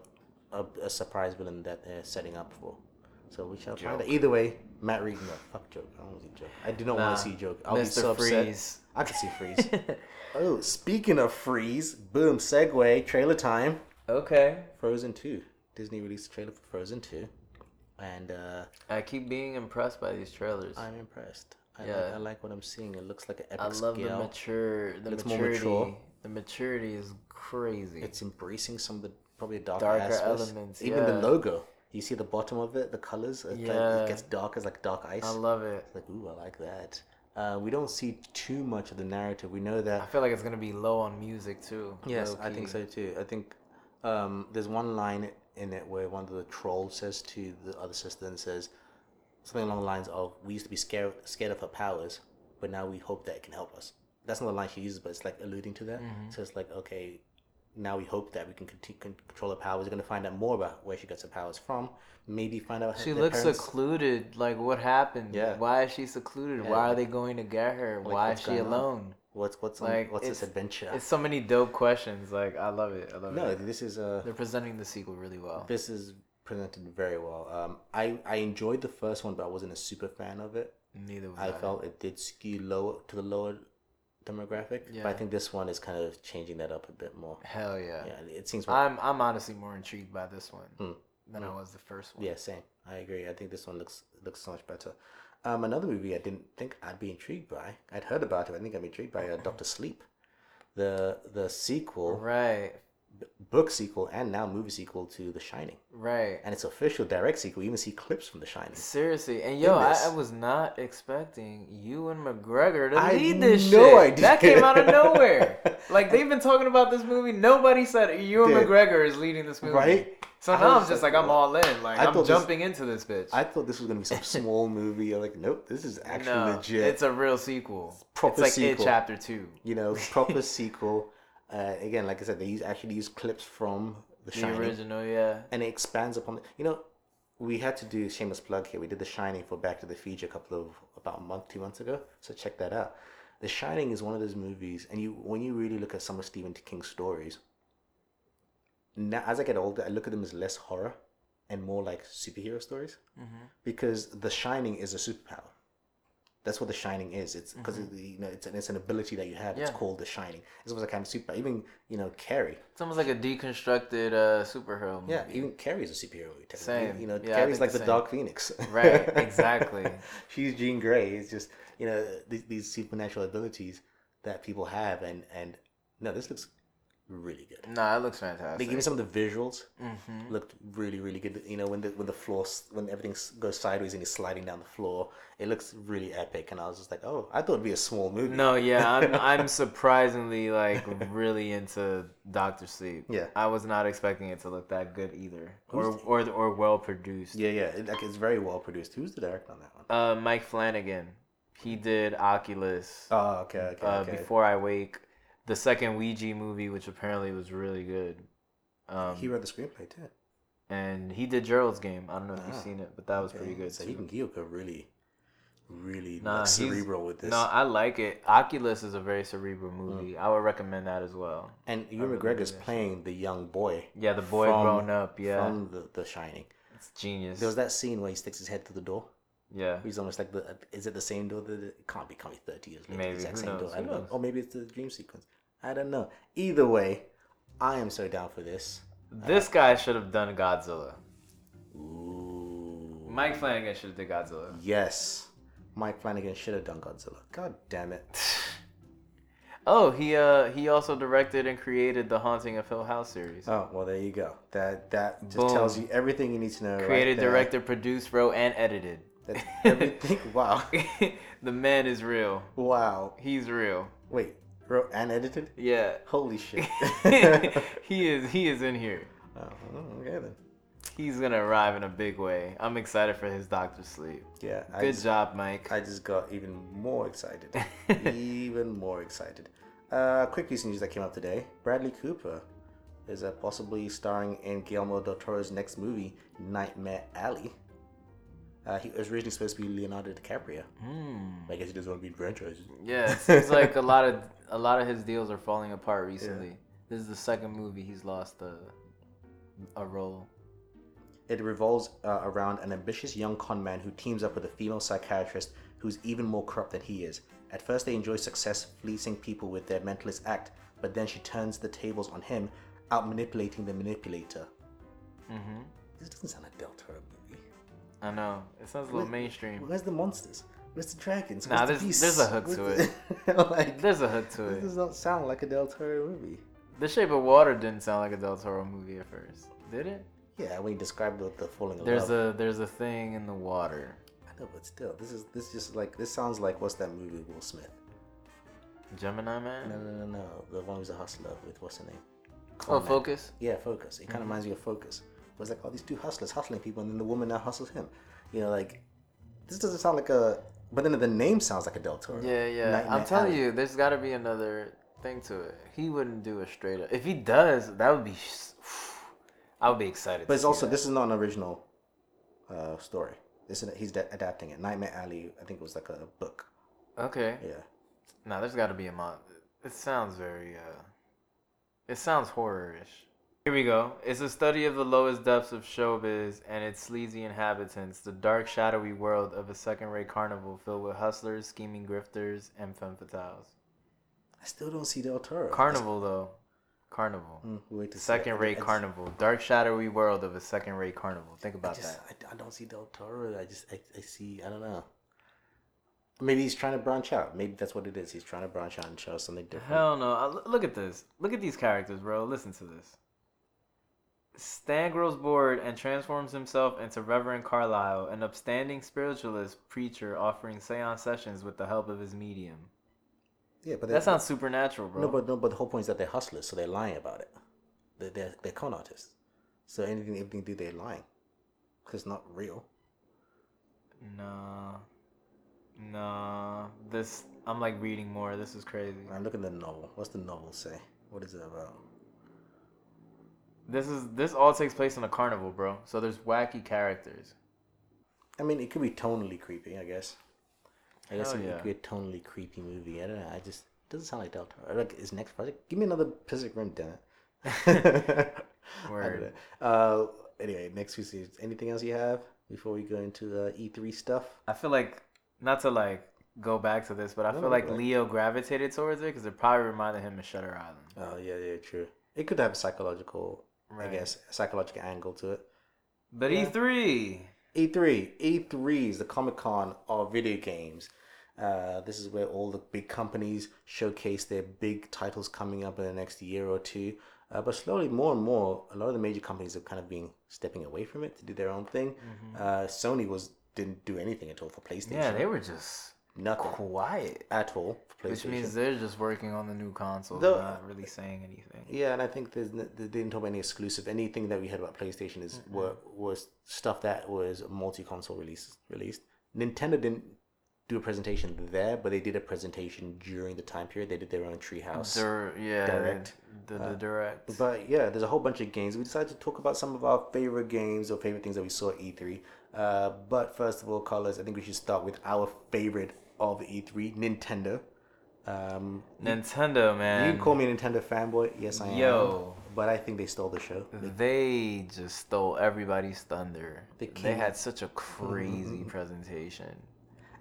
a, a surprise villain that they're setting up for. So we shall find out. Either way, Matt Reeves. No, fuck joke. I don't want to see joke. I do not Nah, want to see joke. I'll be Mr. so upset. Freeze. I could see freeze. oh, speaking of freeze, boom, segue, trailer time. okay. Frozen Two. Disney released a trailer for Frozen Two, and uh, I keep being impressed by these trailers. I'm impressed. I, Yeah. like, I like what I'm seeing. It looks like an epic I love the scale. mature, the more maturity. mature. The maturity is crazy. It's embracing some of the probably darker, Darker elements, Even the logo. You see the bottom of it, the colors. It, like, Yeah. it gets dark as like dark ice. I love it. like ooh, I like that. Uh, we don't see too much of the narrative. We know that. I feel like it's gonna be low on music too. Yes, I think so too. I think um, there's one line in it where one of the trolls says to the other sister and says something along the lines of, "We used to be scared scared of her powers, but now we hope that it can help us." That's not the line she uses, but it's like alluding to that. Mm-hmm. So it's like, okay, now we hope that we can control her powers. We're gonna find out more about where she gets her powers from. Maybe find out. She her looks parents- secluded. Like what happened? Yeah. Why is she secluded? Yeah, Why are they going to get her? Why is she going on? alone? What's what's on, Like, what's this adventure? It's so many dope questions. Like I love it. I love no, it. this is a. They're presenting the sequel really well. This is presented very well. Um, I I enjoyed the first one, but I wasn't a super fan of it. Neither was I I. felt it did skew lower to the lower demographic. yeah. But I think this one is kind of changing that up a bit more. Hell yeah. Yeah, it seems more. I'm I'm honestly more intrigued by this one Hmm. than I was the first one. yeah, same. I agree. I think this one looks looks so much better. Um, another movie I didn't think I'd be intrigued by. I'd heard about it. I think I'm intrigued by uh, Doctor Sleep, the the sequel, Right. Book sequel, and now movie sequel to The Shining, Right. and it's official direct sequel. You even see clips from The Shining. Seriously, and yo, I. I was not expecting Ewan McGregor to I lead this no shit. idea. That came out of nowhere. like they've been talking about this movie. Nobody said Ewan McGregor is leading this movie. Right? So now I'm just like, I'm all in. Like I I'm thought this- jumping into this bitch. I thought this was gonna be some small movie. I'm like, nope, this is actually no, legit. it's a real sequel. Proper it's like sequel. it chapter two. you know, proper sequel. Uh, again, like I said, they use actually use clips from The The Shining, original, yeah. and it expands upon. The, you know, we had to do shameless plug here. We did The Shining for Back to the Future a couple of about a month, two months ago. So check that out. The Shining is one of those movies, and you when you really look at some of Stephen King's stories. Now, as I get older, I look at them as less horror and more like superhero stories Mm-hmm. because The Shining is a superpower. That's what The Shining is. It's because you know it's an, it's an ability that you have. It's Mm-hmm. Called The Shining. It's almost like kind of super. Even you know Carrie. It's almost like a deconstructed uh, superhero movie. Yeah, even Carrie is a superhero. Same. You know, Yeah, Carrie's like the the. Dark Phoenix. Right, exactly. She's Jean Grey. It's just you know these, these supernatural abilities that people have, and and no, this looks really good. Nah, it looks fantastic. They give me some of the visuals. hmm Looked really, really good. You know, when the when the floor when everything goes sideways and he's sliding down the floor, it looks really epic. And I was just like, oh, I thought it'd be a small movie. No, yeah, I'm I'm surprisingly like really into Doctor Sleep. Yeah. I was not expecting it to look that good either, or Who's or or well produced. Yeah, yeah. It, like it's very well produced. Who's the director on that one? Uh, Mike Flanagan, he did Oculus. Oh, okay, okay, uh, okay. Before I Wake, the second Ouija movie, which apparently was really good. Um, he wrote the screenplay too. and he did Gerald's Game. I don't know if you've Ah, seen it, but that was pretty good So too. even Gyoka really, really Nah, like cerebral with this. No, I like it. Oculus is a very cerebral movie. I would recommend that as well. and Ewan McGregor's playing the young boy Yeah, the boy From- grown up. Yeah, from the, the Shining. it's genius. There was that scene where he sticks his head through the door. Yeah, He's almost like the. Is it the same door? That it can't be. Can't be thirty years later. Maybe, The exact who same knows, door. I who don't know. knows? Or maybe it's the dream sequence. I don't know. Either way, I am so down for this. this guy should have done Godzilla. Ooh. Mike Flanagan should have did Godzilla. Yes. Mike Flanagan should have done Godzilla. God damn it. Oh, he uh he also directed and created the Haunting of Hill House series. Oh well, there you go. That that just Boom. tells you everything you need to know. right created, there. directed, produced, wrote, and edited. That's everything. wow. the man is real. Wow. He's real. Wait. Wrote and edited. Yeah. Holy shit. he is he is in here. oh, okay then. He's gonna arrive in a big way. I'm excited for his Doctor Sleep. Yeah. I Good just- job, Mike. I just got even more excited. even more excited. Uh, quick piece of news that came up today. Bradley Cooper is uh, possibly starring in Guillermo del Toro's next movie, Nightmare Alley. Uh, he was originally supposed to be Leonardo DiCaprio. Hmm. I guess he doesn't want to be in franchises. Yeah, it seems like a lot of a lot of his deals are falling apart recently. This is the second movie he's lost a a role. It revolves uh, around an ambitious young con man who teams up with a female psychiatrist who's even more corrupt than he is. At first, they enjoy success fleecing people with their mentalist act, but then she turns the tables on him, out manipulating the manipulator. hmm This doesn't sound like Del Toro. I know it sounds a little Wait, mainstream. Where's the monsters? Where's the dragons? Nah, Where's the there's- there's a hook to Where's the- like, There's a hook to it. this it. does not sound like a Del Toro movie. The Shape of Water didn't sound like a Del Toro movie at first, did it? Yeah, when you described the, the falling in There's love. a there's a thing in the water. I know, but still, this is this just like this sounds like what's that movie with Will Smith? Gemini Man. No, no, no, no. The one who's a hustler with what's her name? Oh, Conman. Focus. Yeah, Focus. It kind of mm-hmm. reminds me of Focus. Was like, oh, these two hustlers hustling people, and then the woman now hustles him. You know, like this doesn't sound like a. But then the name sounds like a Del Toro. Yeah, yeah. I'm telling Alley. you, there's got to be another thing to it. He wouldn't do a straight up. If he does, that would be. I would be excited. But it's also that. this is not an original uh, story. This is he's da- adapting it. Nightmare Alley, I think it was like a book. Okay. Yeah. Now there's got to be a mod. It sounds very. uh It sounds horror-ish. Here we go. It's a study of the lowest depths of showbiz and its sleazy inhabitants, the dark, shadowy world of a second-rate carnival filled with hustlers, scheming grifters, and femme fatales. I still don't see Del Toro. Carnival, though. Carnival. Mm, wait to. Second-rate I just- carnival. Dark, shadowy world of a second-rate carnival. Think I about just, that. I, I don't see Del Toro. I just, I, I see, I don't know. Maybe he's trying to branch out. Maybe that's what it is. He's trying to branch out and show something different. Hell no. Look at this. Look at these characters, bro. Listen to this. Stan grows bored and transforms himself into Reverend Carlyle, an upstanding spiritualist preacher offering seance sessions with the help of his medium. Yeah, but That sounds supernatural, bro. no, but no, but the whole point is that they're hustlers, so they're lying about it. They're they're, they're con artists. So anything they do, they're lying, because it's not real. Nah. Nah. This, I'm like reading more. This is crazy. I'm looking at the novel. What's the novel say? What is it about? This is, this all takes place in a carnival, bro. So there's wacky characters. I mean, it could be tonally creepy. I guess. I guess Hell it, yeah. could be a tonally creepy movie. I don't know. I just it doesn't sound like Del Toro. Like his next project. Give me another Pacific Rim, damn it. Word. Uh, anyway, next week. Anything else you have before we go into uh, E3 stuff? I feel like not to like go back to this, but I No, feel like like- Leo gravitated towards it because it probably reminded him of Shutter Island. Oh yeah, yeah, true. It could have a psychological, Right. I guess, a psychological angle to it. But Yeah. E3, E3. E3 is the Comic Con of video games. Uh, this is where all the big companies showcase their big titles coming up in the next year or two. Uh, but slowly, more and more, a lot of the major companies have kind of been stepping away from it to do their own thing. Uh, Sony was didn't do anything at all for PlayStation. Mm-hmm. yeah, they were just nothing quiet, at all which means they're just working on the new console, not really saying anything. Yeah, and I think there's n- they didn't talk about any exclusive. Anything that we heard about PlayStation is were was stuff that was multi-console release released. Nintendo didn't do a presentation there, but they did a presentation during the time period. They did their own Treehouse. Dur- yeah, Direct. the, the, the direct. But yeah, there's a whole bunch of games. We decided to talk about some of our favorite games or favorite things that we saw at E3. Uh, but first of all, colors. I think we should start with our favorite of E3, Nintendo. Um, Nintendo, man. you can call me a Nintendo fanboy. Yes, I am. Yo. But I think they stole the show. They just stole everybody's thunder. They They, had such a crazy presentation.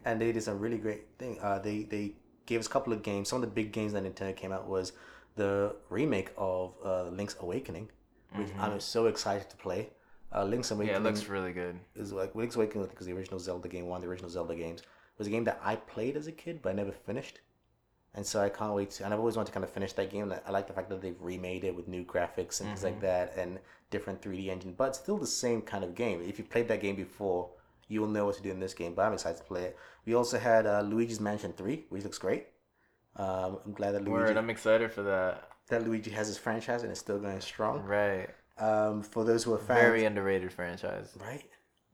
and they did some really great thing. Uh, they they gave us a couple of games. Some of the big games that Nintendo came out was the remake of uh, Link's Awakening, which I'm so excited to play. Uh, Link's Mm-hmm. Yeah, Awakening it looks really good. is like Link's Awakening because the original Zelda game, one of the original Zelda games, was a game that I played as a kid but I never finished. And so I can't wait to, and I've always wanted to kind of finish that game. I like the fact that they've remade it with new graphics and things like that and different 3D engine, but still the same kind of game. If you played that game before, you will know what to do in this game, but I'm excited to play it. We also had uh, Luigi's Mansion 3, which looks great. Um, I'm glad that Luigi, Word, I'm excited for that. that Luigi has his franchise and it's still going strong. Right. Um, for those who are fans, Very underrated franchise. right?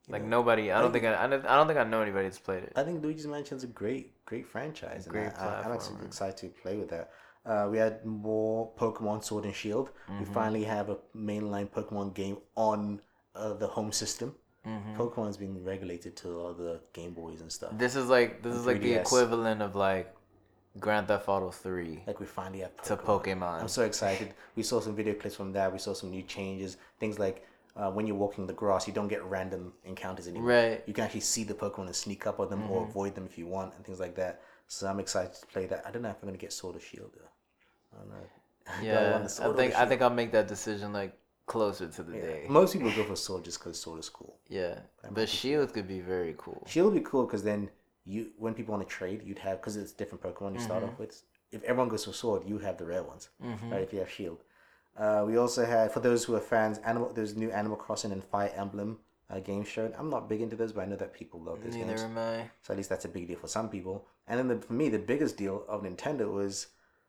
Like know, nobody, I don't think I, I don't I don't think I know anybody that's played it. I think Luigi's Mansion's a great, great franchise. and Great I, I'm actually excited to play with that. Uh, we had more Pokemon Sword and Shield. Mm-hmm. We finally have a mainline Pokemon game on uh, the home system. Mm-hmm. Pokemon's been regulated to all the Game Boys and stuff. This is like this is like the 3DS. equivalent of like Grand Theft Auto 3 Like we finally have to Pokemon. Pokemon. I'm so excited. We saw some video clips from that. We saw some new changes. Things like uh, when you're walking the grass, you don't get random encounters anymore. Right. Mm-hmm. You can actually see the Pokemon and sneak up on them or avoid them if you want and things like that. So I'm excited to play that. I don't know if I'm gonna get Sword or Shield though. I don't know. I Yeah, Sword I think I think I'll make that decision like closer to the Yeah. day. Most people go for Sword just because Sword is cool. Yeah, but Shield could be very cool. Shield would be cool because then you, when people want to trade, you'd have because it's different Pokemon you start Mm-hmm. off with. If everyone goes for Sword, you have the rare ones, right? If you have Shield. Uh, we also had for those who are fans, animal. There's new Animal Crossing and Fire Emblem uh, games shown. I'm not big into those, but I know that people love those games. Neither am I. So at least that's a big deal for some people. And then the, for me, the biggest deal of Nintendo was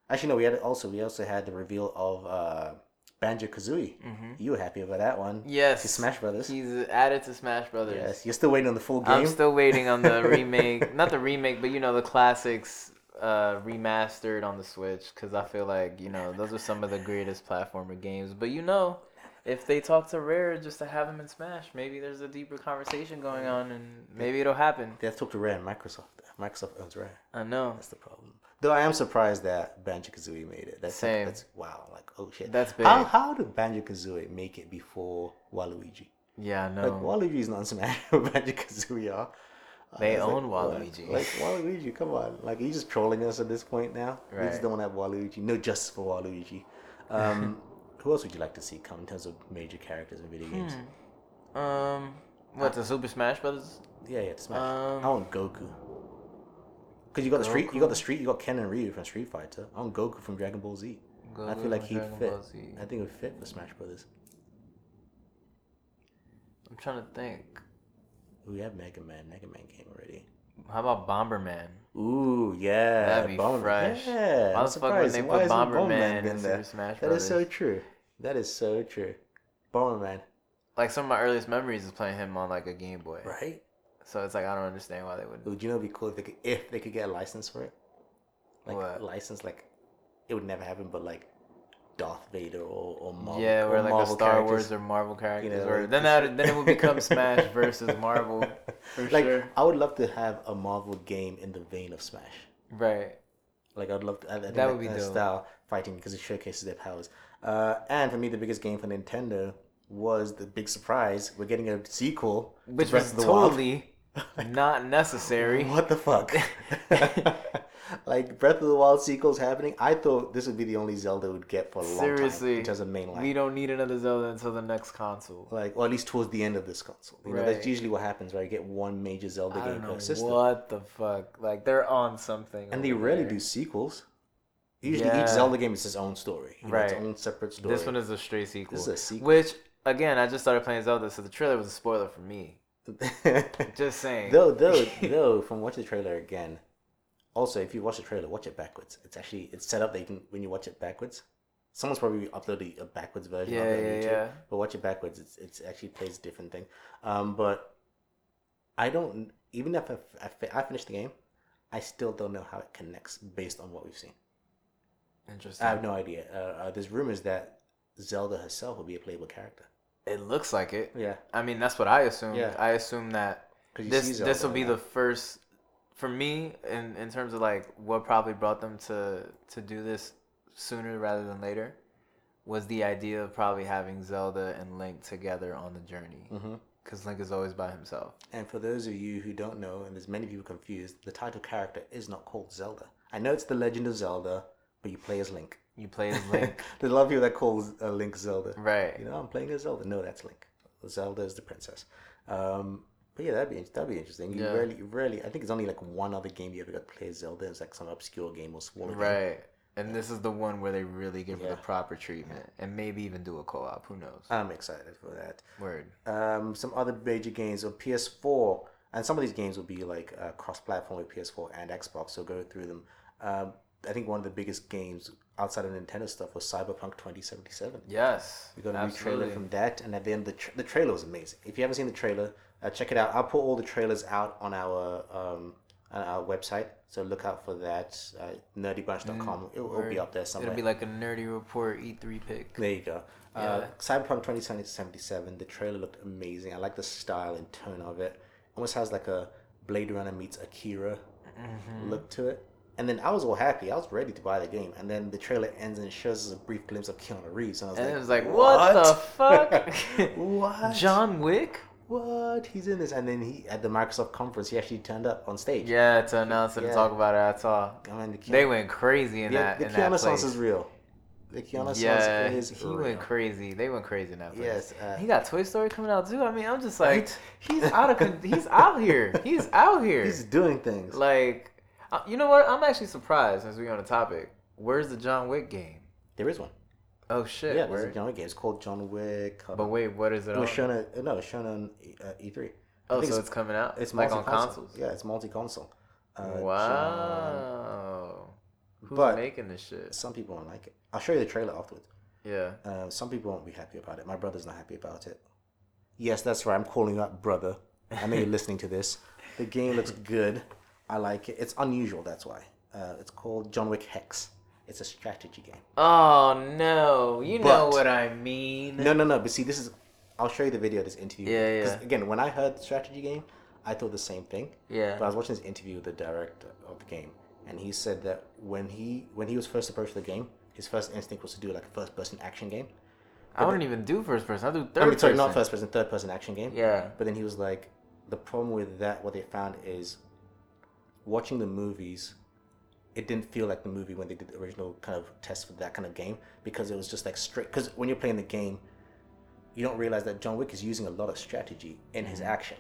actually no. We had also we also had the reveal of uh, Banjo Kazooie. You were happy about that one? Mm-hmm. Yes, To Smash Brothers. He's added to Smash Brothers. Yes, you're still waiting on the full game. I'm still waiting on the remake, not the remake, but you know the classics uh, remastered on the Switch because I feel like you know those are some of the greatest platformer games. But you know, if they talk to Rare just to have them in Smash, maybe there's a deeper conversation going on, and maybe it'll happen. They have to talk to Rare and Microsoft. Microsoft owns Rare. I know. That's the problem. Though I am surprised that Banjo Kazooie made it. That's Same. that's wow. Like oh shit. That's big. How how did Banjo Kazooie make it before Waluigi? Yeah, I Like. Waluigi's not in Smash, Banjo Kazooie are. They I own what? Waluigi. Like Waluigi, come on! Like are you just trolling us at this point now? We just Right. don't have Waluigi. No justice for Waluigi. Um, who else would you like to see come in terms of major characters in video games? Um, what the Super Smash Brothers? Yeah, yeah, Smash. Um, I want Goku. Cause you got the street, you got the street, you got Ken and Ryu from Street Fighter. I want Goku from Dragon Ball Z. I Goku feel like he'd fit. I think it would fit for Smash Brothers. I'm trying to think. We have Mega Man. Mega Man came already. How about Bomberman? Ooh, yeah. That'd be Bomberman. fresh. Yeah. Why I'm the fuck surprised. wouldn't they put Bomberman been in Super there? Smash That is so true. That is so true. Bomberman, Like some of my earliest memories is playing him on like a Game Boy. right? So it's like I don't understand why they would. Would you know? It'd be cool if they could, if they could get a license for it. Like What? license, like it would never happen, but like Darth Vader or, or Marvel. yeah, or or like Marvel a Star characters. Wars or Marvel characters, know, or like then the that then it would become Smash versus Marvel for like sure. I would love to have a Marvel game in the vein of Smash. Right. Like I'd love to. I, I think That would be style fighting because it showcases their powers. Uh, and for me, the biggest game for Nintendo was the big surprise. We're getting a sequel, Which was of the Wild. totally Not necessary. What the fuck? like Breath of the Wild sequels happening. I thought this would be the only Zelda would get for a long time Seriously, terms of mainline. we don't need another Zelda until the next console. like, or at least towards the end of this console. You know, that's usually what happens, right? You get one major Zelda I game don't per know system, what the fuck. Like they're on something. and they rarely there. do sequels. Usually, Yeah. each Zelda game is its own story, you know, its Right. own separate story. This one is a straight sequel. This is a sequel. Which again, I just started playing Zelda, so the trailer was a spoiler for me. Just saying. though, though, though, from watching the trailer again. Also, if you watch the trailer, watch it backwards. It's actually it's set up that you can when you watch it backwards. Someone's probably uploaded a backwards version Yeah, of it on YouTube. yeah. But watch it backwards. It's it's actually plays a different thing. Um, but I don't even if I, I, I finished the game, I still don't know how it connects based on what we've seen. Interesting. I have no idea. Uh, uh, there's rumors that Zelda herself will be a playable character. it looks like it. Yeah, I mean, that's what I assume. Yeah. I assume that because you see this this will be the first for me in in terms of like what probably brought them to to do this sooner rather than later was the idea of probably having Zelda and Link together on the journey Mhm. because Link is always by himself. And for those of you who don't know, and there's many people confused, the title character is not called Zelda. I know it's The Legend of Zelda, but you play as Link. You play as Link, There's a lot of people that call uh, Link Zelda. right? You know, I'm playing as Zelda. No, that's Link. Zelda is the princess. Um, but yeah, that'd be that'd be interesting. You Yeah. rarely, rarely. I think it's only like one other game you ever got to play Zelda. It's like some obscure game or smaller game. Right. And this is the one where they really give her the proper treatment and maybe even do a co-op. Who knows? I'm excited for that. Word. um, some other major games on PS4, and some of these games will be like uh, cross-platform with PS4 and Xbox. So go through them. Um, I think one of the biggest games outside of Nintendo stuff was Cyberpunk 2077. Yes. We got a new trailer from that, and at the end, the, tra- the trailer was amazing. If you haven't seen the trailer, uh, check it out. I'll put all the trailers out on our um, on our website, so look out for that. Uh, nerdybunch.com. It will be up there somewhere. It'll be like a nerdy report E3 pick. There you go. Uh, Yeah. Cyberpunk 2077, the trailer looked amazing. I like the style and tone of it. Almost has like a Blade Runner meets Akira Mm-hmm. look to it. And then I was all happy. I was ready to buy the game. And then the trailer ends and shows us a brief glimpse of Keanu Reeves. And I was And like, it was like, what, the fuck? what? John Wick? What? He's in this. And then he at the Microsoft conference, he actually turned up on stage. Yeah, to announce it Yeah. and talk about it. That's all. I mean, the Keanu, They went crazy in the, that. the in Keanu that place. is real. The Keanu yeah, is he real. went crazy. They went crazy in that place. Yes, uh, he got Toy Story coming out too. I mean, I'm just like, he's out of, con- he's out here. He's out here. He's doing things. like, uh, you know what? I'm actually surprised as we go on the topic. Where's the John Wick game? There is one. Oh shit! Yeah, there's a? John Wick game. It's called John Wick. hold But on. wait, what is it it on? was shown at uh, no, it's shown on uh, E3. Oh, think so it's, coming out. it's like on consoles. Yeah, it's multi-console. Uh, John- wow. Who's But- making this shit? Some people won't like it. I'll show you the trailer afterwards. Yeah. Uh, some people won't be happy about it. My brother's not happy about it. Yes, that's right. I'm calling you out, brother. I know you're listening to this. The game looks good. I like it. It's unusual. That's why. Uh, it's called John Wick Hex. It's a strategy game. Oh no! You know what I mean. No, no, no. But see, this is. I'll show you the video of this interview. Yeah, yeah. Again, when I heard strategy game, I thought the same thing. Yeah. But I was watching this interview with the director of the game, and he said that when he when he was first approached the game, his first instinct was to do like a first person action game. I wouldn't even do first person. I do third I mean, sorry, person. not first person, third person action game. Yeah. But then he was like, the problem with that, what they found is, watching the movies, it didn't feel like the movie when they did the original kind of test for that kind of game because it was just like straight. Because when you're playing the game, you don't realize that John Wick is using a lot of strategy in his mm-hmm. action.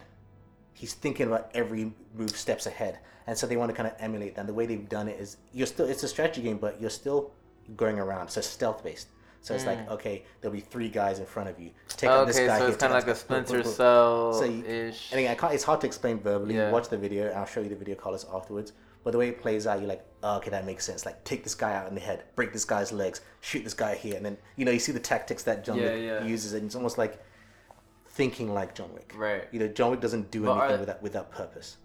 He's thinking about every move steps ahead, and so they want to kind of emulate that. And the way they've done it is, you're still it's a strategy game, but you're still going around. So stealth based. So it's like mm. okay, there'll be three guys in front of you. Take out this Okay, guy so it's kind of like a this guy. Boom, boom, Splinter. Cell So you- ish. And again, I can't, it's hard to explain verbally. Yeah. Watch the video, I'll show you the video colors afterwards. But the way it plays out, you're like, oh, okay, that makes sense. Like, take this guy out in the head, break this guy's legs, shoot this guy here, and then you know you see the tactics that John Yeah, Wick yeah. uses, and it's almost like thinking like John Wick. Right. You know, John Wick doesn't do But are- anything without without purpose.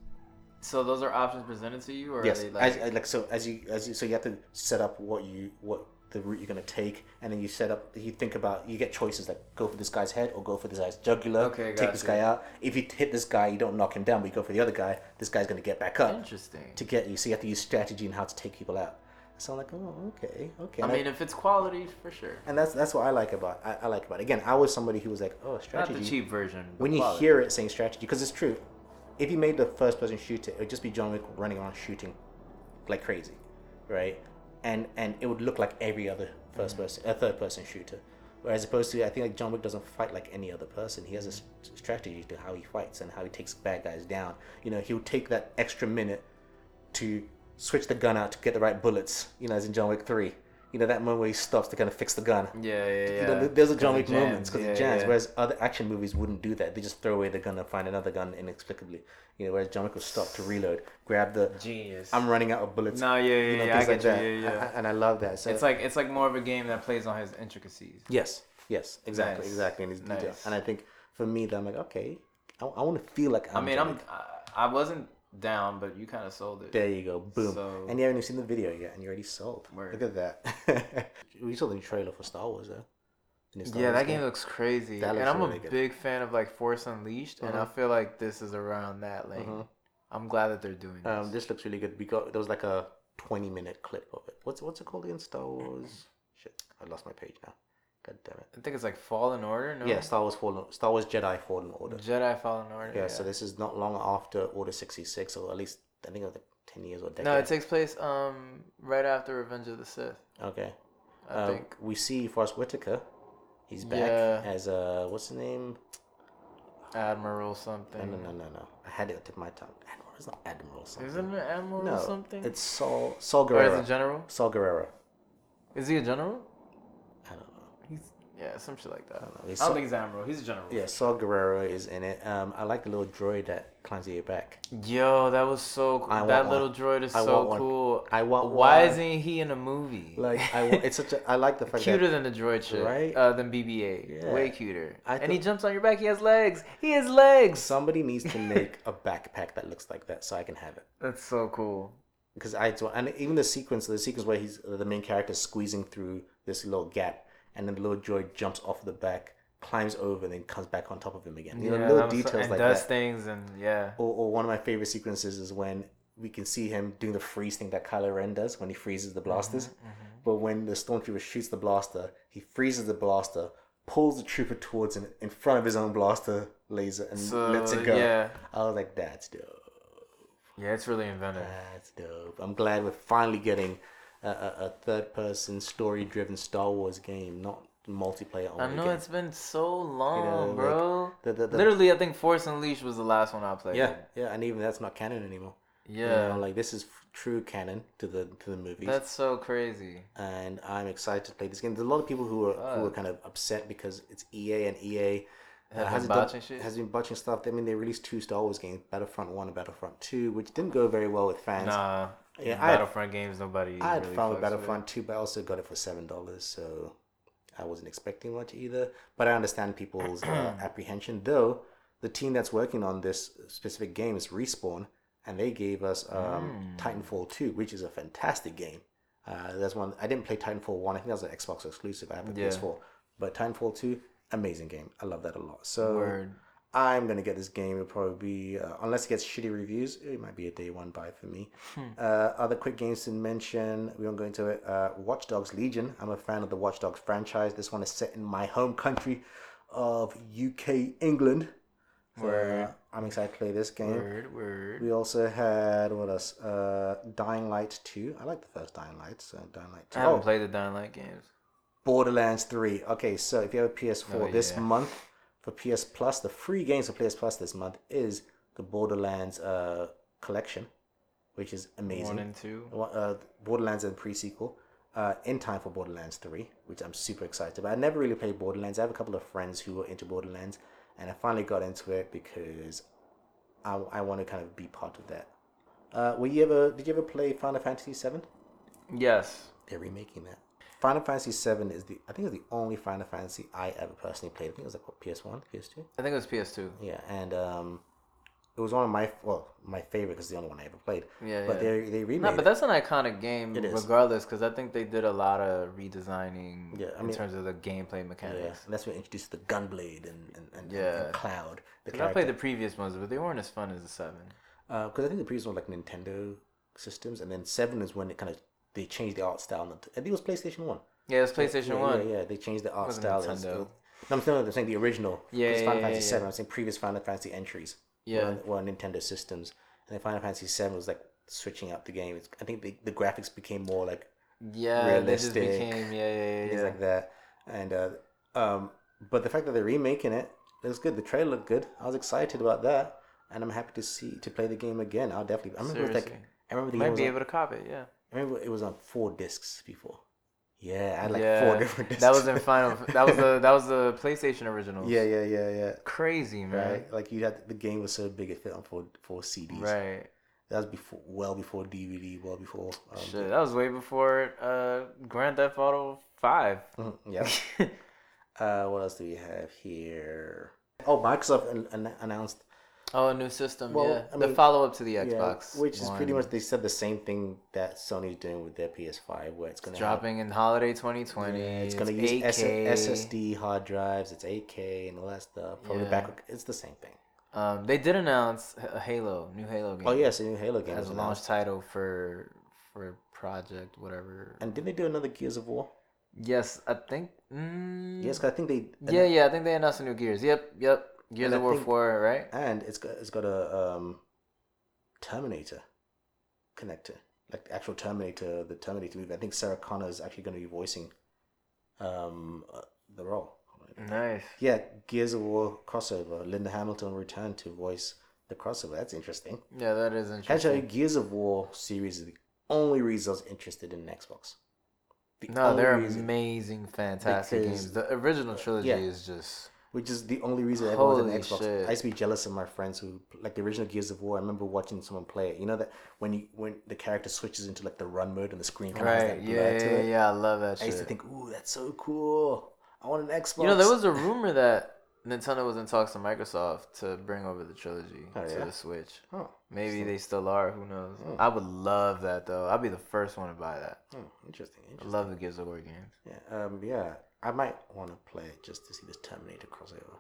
So those are options presented to you, or yes, are they like? as- like so as you as you so you have to set up what you what the route you're gonna take, and then you set up. You think about you get choices like go for this guy's head or go for this guy's jugular. Okay, take this gotcha. guy out. If you hit this guy, you don't knock him down, but you go for the other guy. This guy's gonna get back up Interesting. to get you. So you have to use strategy and how to take people out. So I'm like, oh, okay, okay. I And, mean, if it's quality, for sure. and that's that's what I like about I, I like about it. Again, I was somebody who was like, oh, strategy. Not the cheap version. when you quality. hear it saying strategy, because it's true. if you made the first person shooter, it would just be John Wick running around shooting like crazy, right? And and it would look like every other first mm. person, a third person shooter. Whereas opposed to, I think like John Wick doesn't fight like any other person. He has a s- strategy to how he fights and how he takes bad guys down. You know, he'll take that extra minute to switch the gun out to get the right bullets. You know, as in John Wick Three. You know that moment where he stops to kind of fix the gun. Yeah, yeah, yeah. You know, th- there's a John Wick moments because Yeah, it jams. yeah. Whereas other action movies wouldn't do that. They just throw away the gun and find another gun inexplicably. You know, whereas John Wick will stop to reload, grab the. Genius. I'm running out of bullets. no, yeah, yeah, you know, yeah. I get like you. that. Yeah, yeah. I- and I love that. So it's like it's like more of a game that plays on his intricacies. yes, yes, exactly, Nice. exactly. And, his detail. Nice. and I think for me, that I'm like, okay, I, I want to feel like I'm. I mean, John I'm Wick. I, I wasn't down, but you kind of sold it. There you go, boom. So- and you haven't even seen the video yet, and you're already sold. Word. Look at that. we saw the trailer for Star Wars though. Star Yeah, Wars that game looks crazy, That and I'm really a good. big fan of like Force Unleashed, and I Mhm. feel like this is around that lane. Mhm. I'm glad that they're doing this. Um, this looks really good. We got there was like a twenty minute clip of it. What's what's it called again? Star Wars. Shit, I lost my page now. God damn it. I think it's like Fallen Order. No, Yeah, Star Wars Fallen. Star Wars Jedi Fallen Order. Jedi Fallen Order. Yeah, so this is not long after Order sixty six, or at least I think it was like ten years or a decade. no, it takes place um right after Revenge of the Sith. okay. I Uh, think. we see Forest Whitaker. He's back Yeah. as uh what's his name? Admiral something. No, no, no, no, no. I had it at my tongue. Admiral. It's not Admiral something. Isn't it Admiral no, something? it's Saul Saul or is it General? Saw Gerrera. Is he a general? I don't know. He's yeah, some shit like that. I don't know. don't, He's think he's Admiral. He's a general. Yeah, Saw Gerrera is in it. Um, I like the little droid that climbs your back. Yo, that was so cool. I want That one. little droid is I so want one. cool. I want Why one. isn't he in a movie? Like I, wa- it's such a. I like the fact cuter that than the droid shit, Right? Uh, than BB-8. Yeah. Way cuter. I and he jumps on your back. He has legs. He has legs. somebody needs to make a backpack that looks like that so I can have it. That's so cool. Because I and even the sequence, the sequence where he's the main character squeezing through this little gap, and then the little droid jumps off the back, climbs over, and then comes back on top of him again. You know, little was so- details and like does that. things and yeah. Or, or one of my favorite sequences is when we can see him doing the freeze thing that Kylo Ren does when he freezes the blasters. Mm-hmm, But when the stormtrooper shoots the blaster, he freezes the blaster, pulls the trooper towards him in front of his own blaster laser, and So lets it go. yeah, I was like, "That's dope. yeah, it's really inventive. That's dope." I'm glad we're finally getting a, a, a third-person, story-driven Star Wars game, not multiplayer only. I know game. it's been so long, like, bro. The, the, the, Literally, I think Force Unleashed was the last one I played. yeah, yeah, and even that's not canon anymore. You yeah. know, like this is f- true canon to the to the movies. That's so crazy. and I'm excited to play this game. There's a lot of people who are who are kind of upset because it's EA and EA uh, hasn't been done- has been botching stuff. I mean, they released two Star Wars games, Battlefront One and Battlefront Two, which didn't go very well with fans. Nah. Yeah, Battlefront games, nobody. I had really with fucks Battlefront Two, but I also got it for seven dollars, so I wasn't expecting much either. But I understand people's uh, apprehension. Though the team that's working on this specific game is Respawn, and they gave us um, Titanfall Two, which is a fantastic game. Uh, that's one I didn't play Titanfall One. I think that was an Xbox exclusive. I have a Yeah. PS4, but Titanfall Two, amazing game. I love that a lot. So Word. I'm gonna get this game. It'll probably be uh, unless it gets shitty reviews. It might be a day one buy for me. Uh, other quick games to mention. We won't go into it. Uh, Watch Dogs Legion. I'm a fan of the Watch Dogs franchise. This one is set in my home country of UK England. So, Word. I'm excited to play this game. Word, word. We also had what else? Uh, Dying Light 2. I like the first Dying Light. So Dying Light 2. I haven't Oh, played the Dying Light games. Borderlands 3. Okay, so if you have a PS4 Oh, this yeah. month for PS Plus, the free games for PS Plus this month is the Borderlands uh, collection, which is amazing. One and two. Uh, Borderlands and pre sequel. Uh, in time for Borderlands 3, which I'm super excited about. I never really played Borderlands. I have a couple of friends who were into Borderlands, and I finally got into it because I, I want to kind of be part of that. Uh, were you ever? Did you ever play Final Fantasy VII? Yes. They're remaking that. Final Fantasy VII is the I think it's the only Final Fantasy I ever personally played. I think it was like what, PS1, PS2. I think it was PS2. Yeah, and um, it was one of my well my favorite because it's the only one I ever played. Yeah, but yeah. they they remade No, but that's an iconic game, regardless, because I think they did a lot of redesigning Yeah, I in terms of the gameplay Yeah, mechanics. and that's when they introduced the Gunblade and and, and, Yeah. and Cloud. I played the previous ones, but they weren't as fun as the seven. because I think the previous one was like Nintendo systems, and then seven is when it kind of they changed the art style. and I think it was PlayStation One. Yeah, it was PlayStation yeah, One. Yeah, yeah, they changed the art style. Nintendo. no, I'm, no, I'm saying the original. Yeah, It's yeah, Final yeah, Fantasy. VII. I'm saying previous Final Fantasy entries. Yeah. Were well, Nintendo systems, and then Final Fantasy Seven was like switching up the game. It's, I think the, the graphics became more like Yeah, realistic, became yeah, yeah, yeah. things like that, and uh, um, but the fact that they're remaking it, it was good. The trailer looked good. I was excited about that, and I'm happy to see to play the game again. I'll definitely. I remember like. I remember the game Might be on, able to cop it, yeah. I remember it was on four discs before. Yeah, I had like yeah, four different discs. that was in final. That was the that was the PlayStation original. yeah, yeah, yeah, yeah. crazy man. Right, like you had the game was so big it fit on four four CDs. Right. That was before, well before DVD, well before. Um, Shit, that was way before uh Grand Theft Auto Five. mhm, yeah. uh, what else do we have here? Oh, Microsoft an- an- announced oh, a new system. Well, yeah, I the follow up to the yeah, Xbox, which is pretty much they said the same thing that Sony's doing with their PS5, where it's gonna have- dropping in holiday 2020. Yeah, it's it's gonna use 8K. S- SSD hard drives. It's 8K and all that stuff. Probably Yeah. back. It's the same thing. Um, they did announce a Halo, new Halo game. Oh yes, a new Halo game as a launch title for for project whatever. And didn't they do another Gears of War? yes, I think. Mm, Yes, I think they. Yeah, yeah, I think they announced a new Gears. Yep, yep. Gears And of I War think- four, right? and it's got it's got a um, Terminator connector, like the actual Terminator, the Terminator movie. I think Sarah Connor is actually going to be voicing um, uh, the role. Nice. Yeah, Gears of War crossover. Linda Hamilton returned to voice the crossover. That's interesting. Yeah, that is interesting. I tell you, interesting. Gears of War series is the only reason I was interested in Xbox. The No, they're reason, amazing, fantastic Because- games. The original trilogy Yeah. is just which is the only reason I ever wanted an Xbox. shit. I used to be jealous of my friends who like the original Gears of War. I remember watching someone play it. You know that when you when the character switches into like the run mode and the screen kind of has right. that Yeah, yeah, to it. yeah. I love that I shit. used to think, ooh, that's so cool. I want an Xbox. You know, there was a rumor that Nintendo was in talks to Microsoft to bring over the trilogy Oh, to yeah? the Switch. Oh, Maybe they still are. Who knows? Oh. I would love that though. I'd be the first one to buy that. oh, interesting. I love the Gears of War games. Yeah, um, yeah. I might want to play it just to see this Terminator crossover.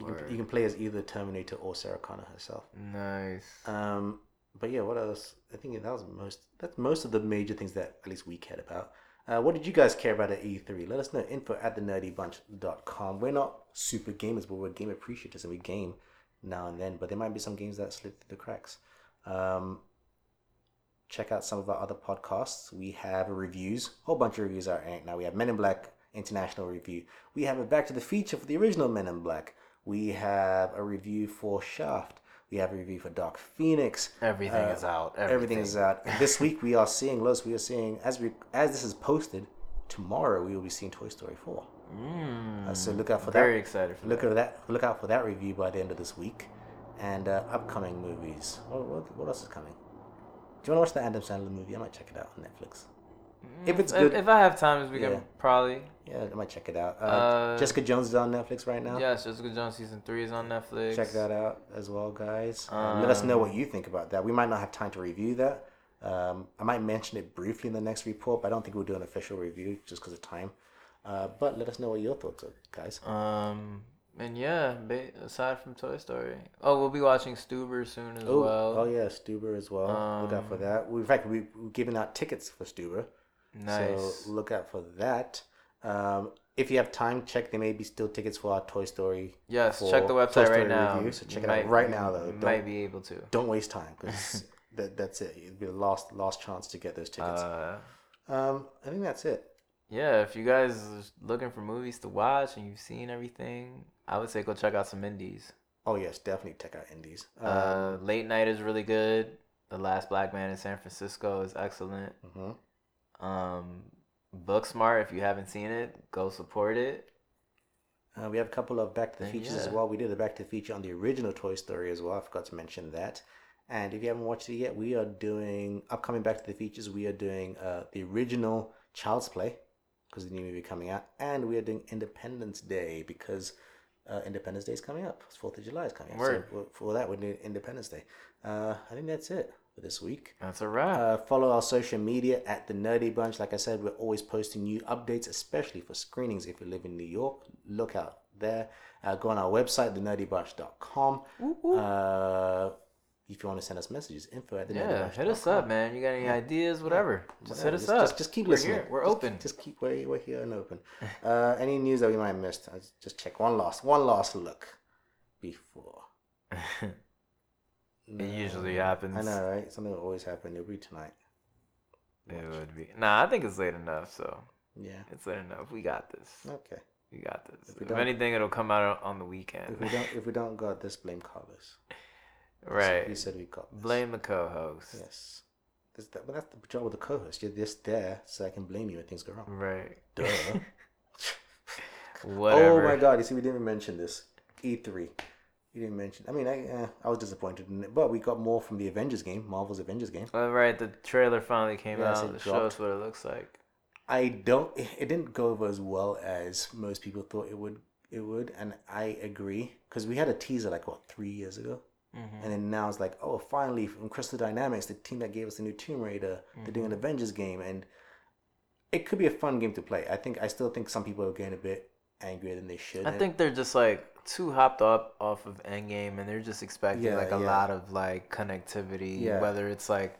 You can, you can play as either Terminator or Sarah Connor herself. Nice. Um, but yeah, what else? I think that was most. That's most of the major things that at least we cared about. Uh, what did you guys care about at E3? Let us know. Info at the nerdybunch.com. We're not super gamers, but we're game appreciators and we game now and then. But there might be some games that slip through the cracks. Um, check out some of our other podcasts. We have reviews, a whole bunch of reviews are out now. We have Men in Black International Review. We have a Back to the Feature for the original Men in Black. We have a review for Shaft. We have a review for Dark Phoenix. Everything Uh, is out. Everything, Everything, is out. this week we are seeing Los. We are seeing as we as this is posted tomorrow. We will be seeing Toy Story four. Mm, Uh, so look out for very that. Very excited for Look that. at that. Look out for that review by the end of this week, and uh, upcoming movies. What, what, what else is coming? Do you want to watch the Adam Sandler movie? I might check it out on Netflix. If it's good, If, if I have time this Yeah. probably. yeah, I might check it out. Uh, Uh, Jessica Jones is on Netflix right now. Yes, Jessica Jones season three is on Netflix. Check that out as well, guys. Um, let us know what you think about that. We might not have time to review that. Um, I might mention it briefly in the next report, but I don't think we'll do an official review just because of time. Uh, but let us know what your thoughts are, guys. Um, and yeah, ba- aside from Toy Story, oh, we'll be watching Stuber soon as Oh, well. oh yeah, Stuber as well. look out for Um, that. We, in fact, we, we're giving out tickets for Stuber, nice. so look out for that. Um, if you have time, check. There may be still tickets for our Toy Story. yes, check the website right now. review, so check You it out right now, though. Don't- might be able to. Don't waste time because that, that's it. It'd be the last last chance to get those tickets. Uh, Um, I think that's it. yeah, if you guys are looking for movies to watch and you've seen everything, I would say go check out some indies. Oh yes, definitely check out Indies. Um, Uh, Late Night is really good. The Last Black Man in San Francisco is excellent. mhm. Um, Booksmart, if you haven't seen it, go support it. uh, we have a couple of Back to the Features as well. We did a Back to the Feature on the original Toy Story as well. I forgot to mention that. And if you haven't watched it yet, we are doing upcoming Back to the Features. We are doing uh, the original Child's Play because the new movie coming out, and we are doing Independence Day because uh, Independence Day is coming up. It's Fourth of July is coming up. Word. So for- for that, we're doing Independence Day. Uh, I think that's it for this week. That's a wrap. Uh, follow our social media at the Nerdy Bunch. Like I said, we're always posting new updates, especially for screenings. If you live in New York, look out there. Uh, go on our website, thenerdybunch.com. Uh, if you want to send us messages, info at the yeah, hit us up, man. You got any ideas, whatever. Just hit us Whatever. up. Just, just keep We're listening. here. We're Just- open. Just keep we're, we're here and open. Uh, any news that we might have missed? I'll just check one last one last look before. It usually happens. I know, right? Something will always happen. It'll be tonight. It would be. Nah, I think it's late enough. So Yeah. it's late enough. We got this. Okay. We got this. If If, anything, it'll come out on the weekend. If we don't, if we don't got this, blame Carlos. He right. said we got this. Blame the co-host. Yes. This, that, but that's the job of the co-host. You're just there so I can blame you when things go wrong. Right. Duh. Whatever. Oh my god! You see, we didn't even mention this. E3. You didn't mention. I mean, I uh, I was disappointed in it, but we got more from the Avengers game, Marvel's Avengers game. All right. The trailer finally came Yes, out. it to show dropped. us what it looks like. I don't. It didn't go over as well as most people thought it would. It would, and I agree because we had a teaser like what three years ago, Mm-hmm. and then now it's like, oh, finally from Crystal Dynamics, the team that gave us the new Tomb Raider, they're doing an Mm-hmm. Avengers game, and it could be a fun game to play. I think I still think some people are getting a bit angrier than they should. I and- think they're just like too hopped up off of Endgame, and they're just expecting Yeah, like a yeah. lot of like connectivity. Yeah. Whether it's like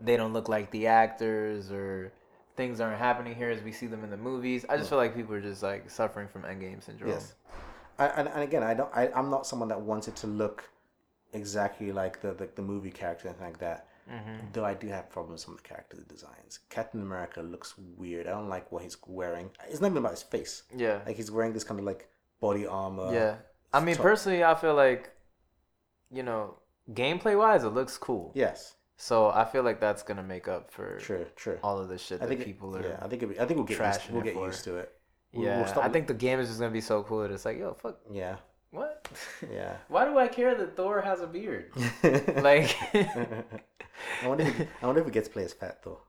they don't look like the actors or things aren't happening here as we see them in the movies. I just feel like people are just like suffering from Endgame syndrome. Yes. I, and, and again, I don't. I, I'm not someone that wants it to look exactly like the the, the movie character and anything like that. Mm-hmm. Though I do have problems with some of the character designs. Captain America looks weird. I don't like what he's wearing. It's not even about his face. Yeah. Like he's wearing this kind of like body armor. yeah. I mean, top- personally, I feel like, you know, gameplay wise, it looks cool. Yes. So I feel like that's gonna make up for True. True. all of the shit I that think it- people are. Yeah. I think. It, I think we'll get used, we'll get for. used to it. We'll- we'll Yeah, stop- I think the game is just gonna be so cool that it's like, yo, fuck, Yeah. what? Yeah. Why do I care that Thor has a beard? Like, I wonder. If, I wonder if it gets to play as Fat Thor.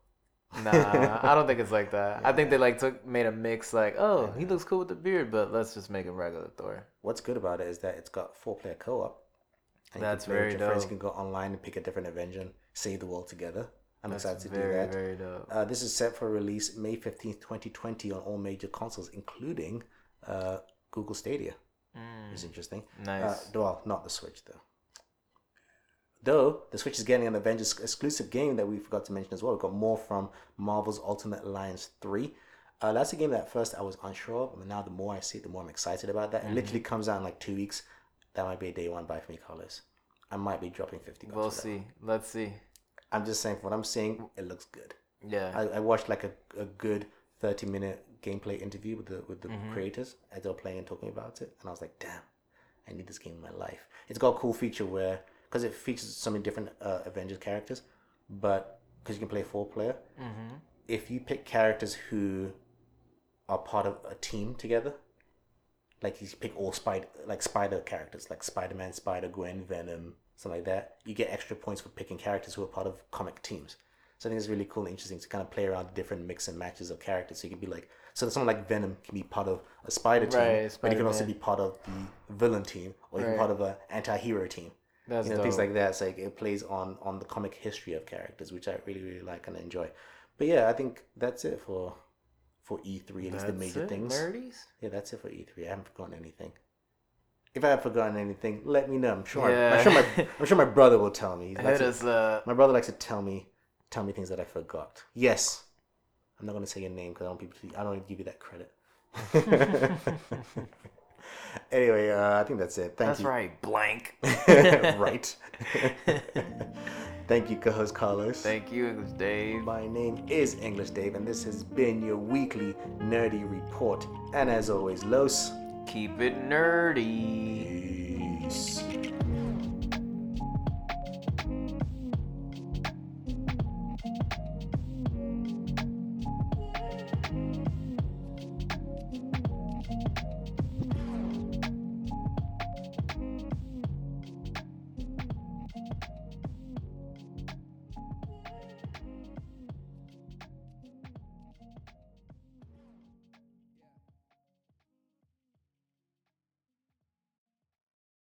nah, I don't think it's like that. I think they like took made a mix, like, oh, he looks cool with the beard, but let's just make him regular Thor. What's good about it is that it's got four player co op. That's you can play with very your friends. dope. You can go online and pick a different Avenger and save the world together. I'm That's excited to very, do that. very dope. Uh, this is set for release May 15th, 2020 on all major consoles, including uh, Google Stadia. Mm, It's interesting. nice. Uh, well, not the Switch, though. Though, the Switch is getting an Avengers exclusive game that we forgot to mention as well. We've got more from Marvel's Ultimate Alliance 3. Uh, that's a game that at first I was unsure of, but now the more I see it, the more I'm excited about that. It literally comes out in like two weeks. That might be a day one buy for me, Carlos. I might be dropping 50 bucks. we'll see. Let's see. I'm just saying, from what I'm seeing, it looks good. Yeah. I, I watched like a, a good 30 minute gameplay interview with the with the Mm-hmm. creators as they were playing and talking about it, and I was like, damn, I need this game in my life. It's got a cool feature where because it features so many different uh, Avengers characters, but because you can play four player, mm-hmm. if you pick characters who are part of a team together, like you pick all spider like spider characters like Spider Man, Spider Gwen, Venom, something like that, you get extra points for picking characters who are part of comic teams. So I think it's really cool and interesting to kind of play around different mix and matches of characters. So you can be like, so that someone like Venom can be part of a spider team, Right, but he can also be part of the villain team, or even Right. part of an anti-hero team. That's you know dope. things like that. So like, it plays on on the comic history of characters, which I really really like and enjoy. But yeah, I think that's it for for E three. At least the major it, things. Nerdies? Yeah, that's it for E three. I haven't forgotten anything. If I have forgotten anything, let me know. I'm sure. Yeah. I'm sure my I'm sure my brother will tell me. To- us up. Uh, my brother likes to tell me tell me things that I forgot. Yes, I'm not gonna say your name because I don't want people to. I don't want to give you that credit. anyway, uh, I think that's it. Thank you. That's you. right, blank. right. Thank you, co-host Carlos. Thank you, English Dave. My name is English Dave, and this has been your weekly nerdy report. And as always, Los. Keep it nerdy. Peace.